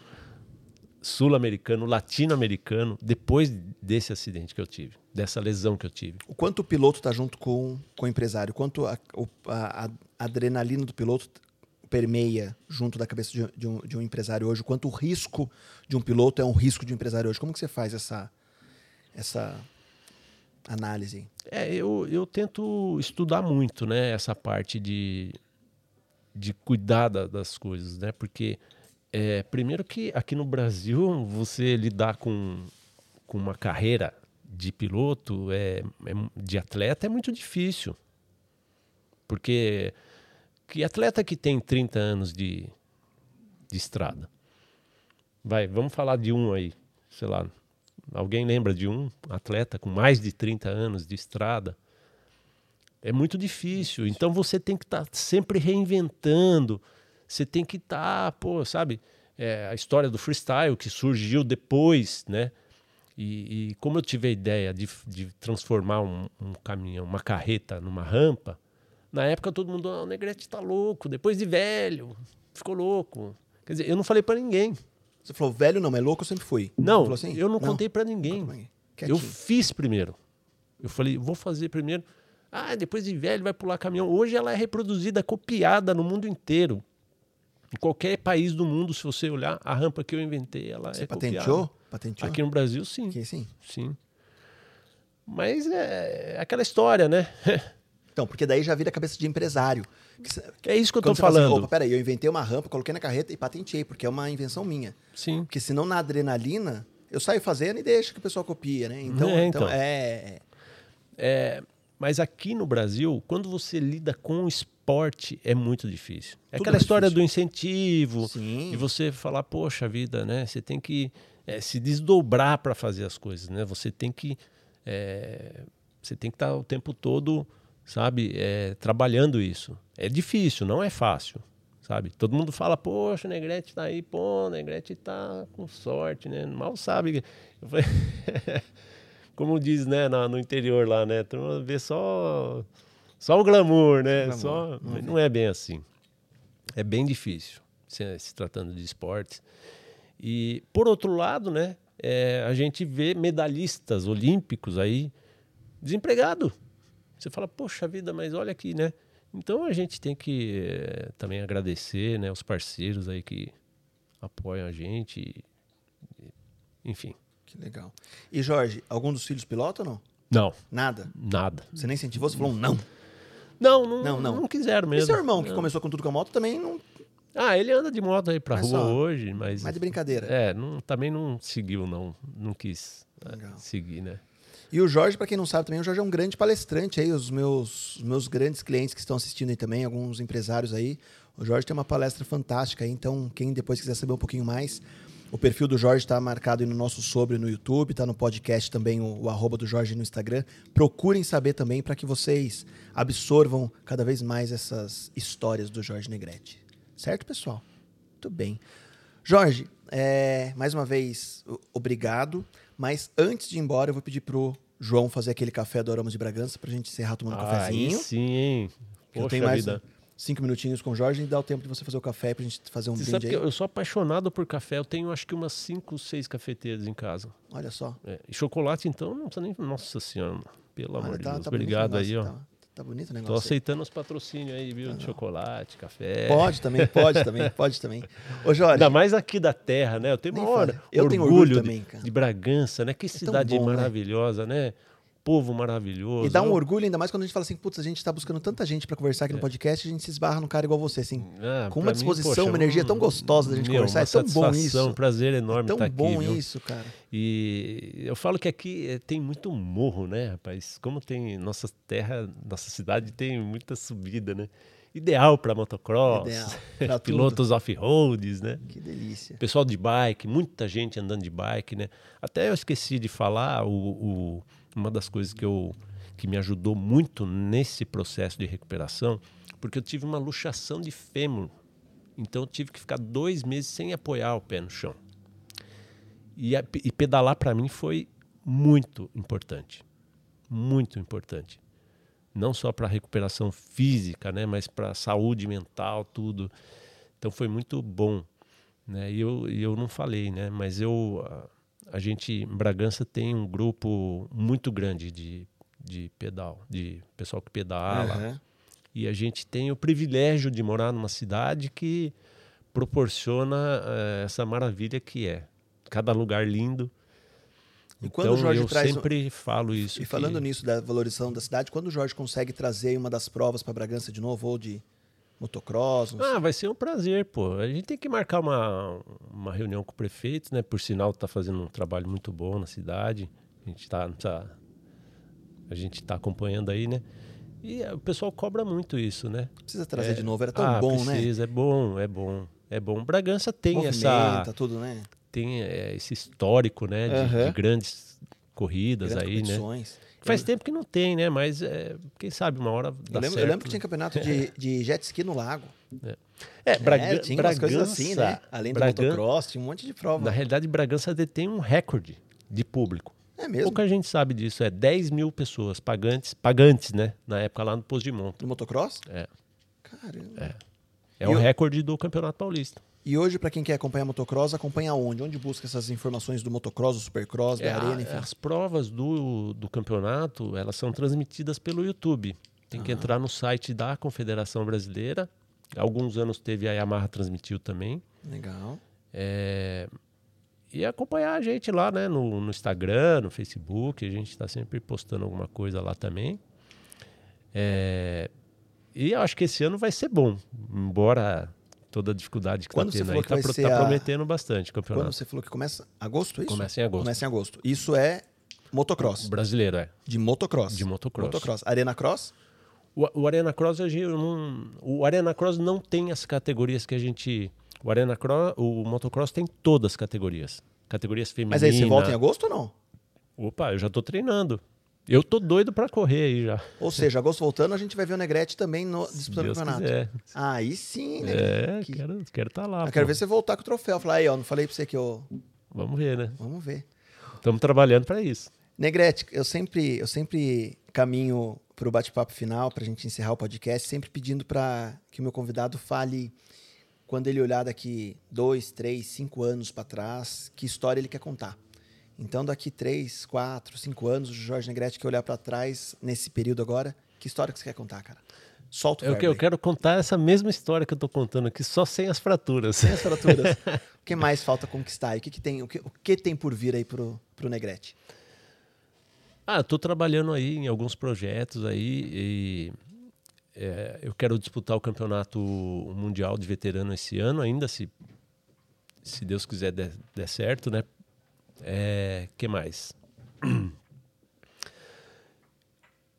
sul-americano, latino-americano, depois desse acidente que eu tive, dessa lesão que eu tive. O quanto o piloto tá junto com, com o empresário? O quanto a, a- a adrenalina do piloto permeia junto da cabeça de, de um, de um empresário hoje? O quanto o risco de um piloto é um risco de um empresário hoje? Como que você faz essa, essa análise? É, eu, eu tento estudar muito, né, essa parte de, de cuidar da- das coisas, né, porque é, primeiro que aqui no Brasil você lidar com, com uma carreira de piloto, é, é- de atleta, é muito difícil, porque que atleta que tem 30 anos de, de estrada? Vai, vamos falar de um aí, sei lá, Alguém lembra de um atleta com mais de 30 anos de estrada? É muito difícil. Então você tem que estar sempre reinventando. Você tem que estar, pô, sabe? É, a história do freestyle que surgiu depois, né? E, e como eu tive a ideia de, de transformar um, um caminhão, uma carreta numa rampa, na época todo mundo, ah, o Negrete tá louco, depois de velho, ficou louco. Quer dizer, eu não falei para ninguém. Você falou, velho não, mas louco eu sempre fui. Não, assim? eu não, contei pra ninguém. Eu fiz primeiro. Eu falei, vou fazer primeiro. Ah, depois de velho vai pular caminhão. Hoje ela é reproduzida, copiada no mundo inteiro. Em qualquer país do mundo, se você olhar, a rampa que eu inventei, ela Você é patenteou? copiada. Patenteou? Aqui no Brasil, sim. Aqui, sim. Sim. Mas é aquela história, né? Então, porque daí já vira cabeça de empresário. Que É isso que eu você fala falando. Assim, Opa, peraí, eu inventei uma rampa, coloquei na carreta e patenteei, porque é uma invenção minha. Sim. Porque senão na adrenalina, eu saio fazendo e deixo que o pessoal copia, né? Então, É, então. então. é. É, mas aqui no Brasil, quando você lida com o esporte, é muito difícil. É Tudo aquela é história difícil. do incentivo, Sim. e você falar, poxa vida, né? Você tem que é, se desdobrar para fazer as coisas, né? Você tem que é, você tem que estar o tempo todo, sabe, é, trabalhando isso. É difícil, não é fácil, sabe? Todo mundo fala, poxa, o Negrete tá aí, pô, o Negrete tá com sorte, né? Mal sabe. Falei, como diz, né, na- no interior lá, né? Tu vê só só o glamour, né? glamour, Só, não é bem assim. É bem difícil se, se tratando de esportes. E por outro lado, né, é, a gente vê medalhistas olímpicos aí desempregado. Você fala, poxa vida, mas olha aqui, né? Então a gente tem que eh, também agradecer, né, os parceiros aí que apoiam a gente. e- e- enfim. Que legal. E Jorge, algum dos filhos pilota ou não? Não, Nada. nada. Você nem incentivou, você falou um não. Não, não, Não, não, não. quiseram E mesmo. seu irmão, que Não. começou com tudo com a moto, também não. Ah, ele anda de moto aí pra rua só- hoje, mas. Mais de brincadeira. É, não, também não seguiu, não. Não quis eh, Legal. seguir, né? E o Jorge, pra quem não sabe também, o Jorge é um grande palestrante aí, os meus, os meus grandes clientes que estão assistindo aí também, alguns empresários aí. O Jorge tem uma palestra fantástica aí, então quem depois quiser saber um pouquinho mais, o perfil do Jorge está marcado no nosso sobre no YouTube, tá no podcast também, o, o arroba do Jorge no Instagram. Procurem saber também para que vocês absorvam cada vez mais essas histórias do Jorge Negrete. Certo, pessoal? Muito bem. Jorge, é, mais uma vez, obrigado. Mas antes de ir embora, eu vou pedir pro João fazer aquele café do Aromas de Bragança pra gente encerrar tomando um Ah, cafezinho. Aí sim, hein? que eu Poxa tenho mais vida. cinco minutinhos com o Jorge e dá o tempo de você fazer o café pra gente fazer um Você brinde sabe que aí. eu sou apaixonado por café. Eu tenho acho que umas 5, 6 cafeteiras em casa. Olha só. É, E chocolate, então, não precisa nem. Nossa senhora, pelo Olha, amor de tá- Deus. tá Obrigado aí, negócio, ó. Tá, tá bonito o Tô negócio. aí. aceitando os patrocínios aí, viu? De chocolate, café. Pode também, pode também, pode também. Ô, Jorge, Ainda mais aqui da terra, né? Eu tenho. Eu orgulho, tenho orgulho de, também, cara. de Bragança, né? Que tão cidade bom, né? maravilhosa, né? Povo maravilhoso. e dá um orgulho ainda mais quando a gente fala assim, putz, a gente tá buscando tanta gente pra conversar aqui no podcast e a gente se esbarra num cara igual você, assim. Ah, com uma mim, disposição, poxa, uma energia tão gostosa da gente meu, conversar. É tão bom isso. Um prazer enorme É tão estar aqui, bom viu? isso, cara. E eu falo que aqui eh, tem muito morro, né, rapaz? Como tem nossa terra, nossa cidade tem muita subida, né? Ideal para motocross, Ideal, pra pilotos off-roads, né? Que delícia. Pessoal de bike, muita gente andando de bike, né? Até eu esqueci de falar, o, o- uma das coisas que, eu, que me ajudou muito nesse processo de recuperação, porque eu tive uma luxação de fêmur. Então eu tive que ficar dois meses sem apoiar o pé no chão. E, a- e pedalar para mim foi muito importante. Muito importante. Não só para recuperação física, né, mas para saúde mental, tudo. Então foi muito bom. Né? E eu, eu não falei, né? mas eu, a, gente, em Bragança, tem um grupo muito grande de, de pedal, de pessoal que pedala. Aham. E a gente tem o privilégio de morar numa cidade que proporciona eh, essa maravilha que é. Cada lugar lindo. E quando então o Jorge eu traz. um- sempre falo isso. E falando que- nisso da valorização da cidade, quando o Jorge consegue trazer uma das provas para Bragança de novo, ou de motocross. Ah, vai ser um prazer, pô. A gente tem que marcar uma, uma reunião com o prefeito, né? Por sinal, tá fazendo um trabalho muito bom na cidade. A gente tá, tá- a gente tá acompanhando aí, né? E eh, o pessoal cobra muito isso, né? precisa trazer É, de novo. Era tão ah, bom, né? precisa, é bom, é bom, é bom. Bragança tem Movimenta, essa, tudo, né? tem eh, esse histórico, né? De, Aham. de grandes corridas Grandes aí, né? Faz eu, tempo que não tem, né? Mas é, quem sabe uma hora dá eu lembro, eu certo, lembro que né? tinha campeonato de, de jet ski no lago. É, Braga, é, tinha umas coisas assim, né? Além do Bragan- motocross, tinha um monte de prova. Na realidade, Bragança detém um recorde de público. É mesmo? Pouca gente sabe disso. É 10 mil pessoas pagantes, pagantes, né? Na época lá no Posto de Monta. Do motocross? É. Caramba. É É E o o- recorde do Campeonato Paulista. E hoje, pra quem quer acompanhar motocross, acompanha onde? Onde busca essas informações do motocross, do supercross, da É, arena, enfim? as provas do, do campeonato, elas são transmitidas pelo YouTube. Tem que entrar no site da Confederação Brasileira. Alguns anos teve a Yamaha transmitiu também. Legal. É, E acompanhar a gente lá, né? No, no Instagram, no Facebook. A gente está sempre postando alguma coisa lá também. É, E eu acho que esse ano vai ser bom. Embora toda a dificuldade que Quando está você tendo falou aí, que tá, vai pro- ser tá a- prometendo bastante o Quando campeonato. você falou que começa agosto, é isso? Começa em agosto. Começa em agosto. Isso é motocross. Brasileiro, é. De motocross. De motocross. Motocross. Arena Cross? O, o Arena Cross a gente não, o Arena Cross não tem as categorias que a gente. O Arena Cross, o motocross tem todas as categorias. Categorias femininas. Mas aí você volta em agosto ou não? Opa, eu já tô treinando. Eu tô doido pra correr aí já. Ou seja, agosto voltando, a gente vai ver o Negrete também no, disputando o Deus campeonato. quiser. Aí sim, Negrete. É, Que- quero estar quero tá lá. Eu quero ver você voltar com o troféu. Falar aí, ó, não falei pra você que eu. Vamos ver, né? Vamos ver. Estamos trabalhando pra isso. Negrete, eu sempre, eu sempre caminho para o bate-papo final, para a gente encerrar o podcast, sempre pedindo para que o meu convidado fale, quando ele olhar daqui dois, três, cinco anos para trás, que história ele quer contar. Então, daqui três, quatro, cinco anos, o Jorge Negrete quer olhar para trás, nesse período agora, que história que você quer contar, cara? Solta o Eu, que- eu quero contar essa mesma história que eu tô contando aqui, só sem as fraturas. Sem as fraturas. o que mais falta conquistar? aí? O que, que tem, o, que, o que tem por vir aí pro, pro Negrete? Ah, estou trabalhando aí em alguns projetos aí e é, eu quero disputar o campeonato mundial de veterano esse ano ainda, se, se Deus quiser der, der certo, né? É, que mais?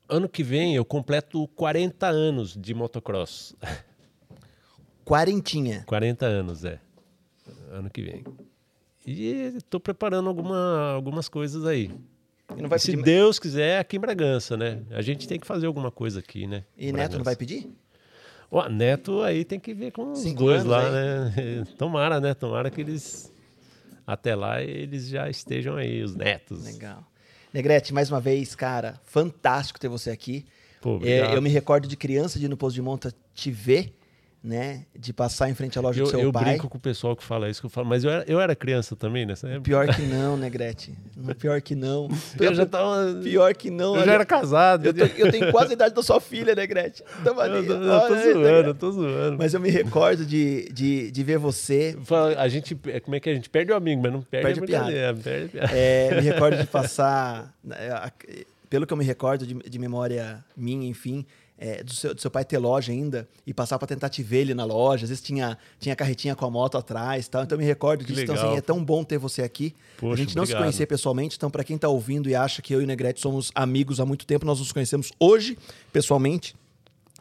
Ano que vem eu completo 40 anos de motocross. Quarentinha. 40 anos, é. Ano que vem. E estou preparando alguma, algumas coisas aí. E não vai Se pedir... Deus quiser, aqui em Bragança, né? A gente tem que fazer alguma coisa aqui, né? E em Neto não vai Bragança. pedir? Ó, Neto aí tem que ver com os Cinco dois anos lá, aí. né? Tomara, né? Tomara que eles. Até lá eles já estejam aí, os netos. Legal. Negrete, mais uma vez, cara, fantástico ter você aqui. Pô. É, eu me recordo de criança de ir no posto de monta te ver, né? De passar em frente à loja Eu, do seu eu pai. brinco com o pessoal que fala isso, que eu falo, mas eu era, eu era criança também nessa época. Pior que não, Negrete. Não, Pior que não. Eu já tava. Pior que não. Eu olha. já era casado. eu, tô- eu tenho quase a idade da sua filha, Negrete. Tamo Eu, ali, tô- eu tô aí, zoando, eu tô zoando. Mas eu me recordo de, de, de ver você. Fala, A gente, como é que é? a gente perde o amigo, mas não perde, Perde a piada. perde a piada. É, me recordo de passar. é, a- Pelo que eu me recordo de, de memória minha, enfim, é, do, seu, do seu pai ter loja ainda e passar para tentar te ver ele na loja. Às vezes tinha, tinha carretinha com a moto atrás e tal. Então eu me recordo disso. Então, legal. assim, é tão bom ter você aqui. a Poxa, gente não se obrigado. conhecia pessoalmente, então, para quem tá ouvindo e acha que eu e o Negrete somos amigos há muito tempo, nós nos conhecemos hoje, pessoalmente.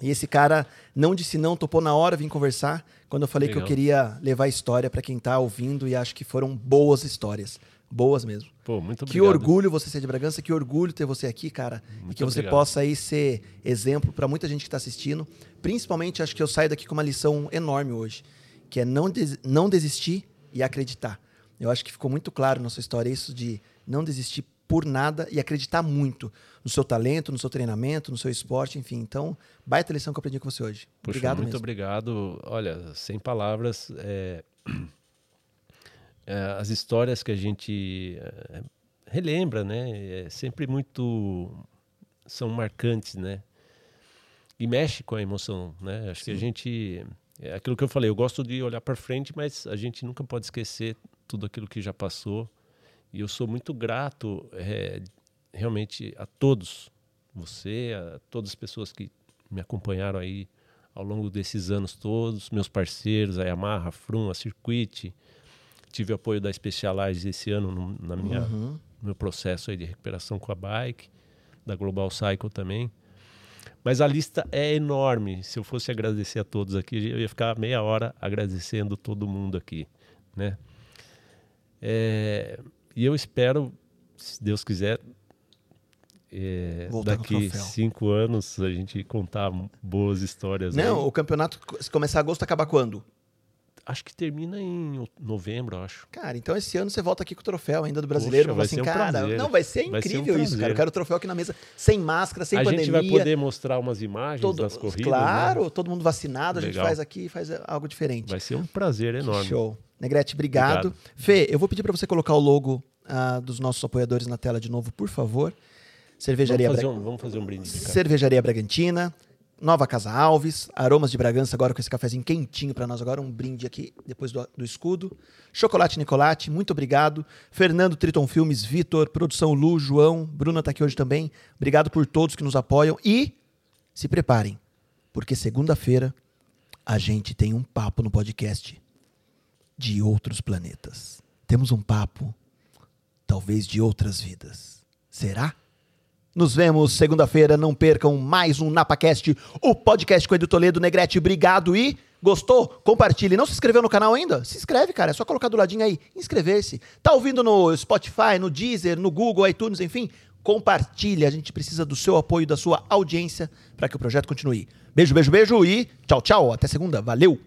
E esse cara não disse não, topou na hora, vim conversar. Quando eu falei que eu Legal. queria levar história para quem tá ouvindo e acho que foram boas histórias. Boas mesmo. Pô, muito Que obrigado. orgulho você ser de Bragança, que orgulho ter você aqui, cara. e Muito que você obrigado. possa aí ser exemplo para muita gente que está assistindo. Principalmente, acho que eu saio daqui com uma lição enorme hoje, que é não, des- não desistir e acreditar. Eu acho que ficou muito claro na sua história isso de não desistir por nada e acreditar muito no seu talento, no seu treinamento, no seu esporte, enfim. Então, baita lição que eu aprendi com você hoje. Poxa, obrigado muito mesmo. obrigado. Olha, sem palavras, é, é, as histórias que a gente é, relembra, né? É sempre muito são marcantes, né? E mexe com a emoção, né? Acho que a gente é aquilo que eu falei. Eu gosto de olhar para frente, mas a gente nunca pode esquecer tudo aquilo que já passou. E eu sou muito grato, é, realmente, a todos, você, a todas as pessoas que me acompanharam aí ao longo desses anos todos, meus parceiros, a Yamaha, a Frum, a Circuit. Tive apoio da Specialized esse ano no, na minha, Uhum. meu processo aí de recuperação com a bike, da Global Cycle também. Mas a lista é enorme. Se eu fosse agradecer a todos aqui, eu ia ficar meia hora agradecendo todo mundo aqui, né? É, e eu espero, se Deus quiser, é, daqui cinco anos a gente contar boas histórias. aí. Não, o campeonato, se começar agosto, acaba quando? Acho que termina em novembro, acho. Cara, então esse ano você volta aqui com o troféu ainda do brasileiro. Poxa, vai assim, ser um cara, prazer. não, vai ser Vai ser um incrível isso, cara. Eu quero o troféu aqui na mesa, sem máscara, sem a pandemia. gente vai poder mostrar umas imagens todo, das corridas. Claro, né? todo mundo vacinado, a gente Legal. faz aqui, faz algo diferente. Vai ser um prazer enorme. Show. Negrete, obrigado. Obrigado. Fê, eu vou pedir para você colocar o logo ah, dos nossos apoiadores na tela de novo, por favor. Cervejaria, Vamos fazer, um, vamos fazer um brinde. Cervejaria Bragantina, Nova Casa Alves, Aromas de Bragança, agora com esse cafezinho quentinho para nós agora, um brinde aqui depois do, do escudo. Chocolate Nicolate, muito obrigado. Fernando Triton Filmes, Vitor, Produção Lu, João, Bruna tá aqui hoje também. Obrigado por todos que nos apoiam e se preparem, porque segunda-feira a gente tem um papo no podcast de outros planetas. Temos um papo, talvez de outras vidas. Será? Nos vemos segunda-feira. Não percam mais um NapaCast, o podcast com Edu Toledo. Negrete, obrigado e gostou? Compartilhe. Não se inscreveu no canal ainda? Se inscreve, cara. É só colocar do ladinho aí. Inscrever-se. Tá ouvindo no Spotify, no Deezer, no Google, iTunes, enfim? Compartilhe. A gente precisa do seu apoio, da sua audiência para que o projeto continue. Beijo, beijo, beijo e tchau, tchau. Até segunda. Valeu!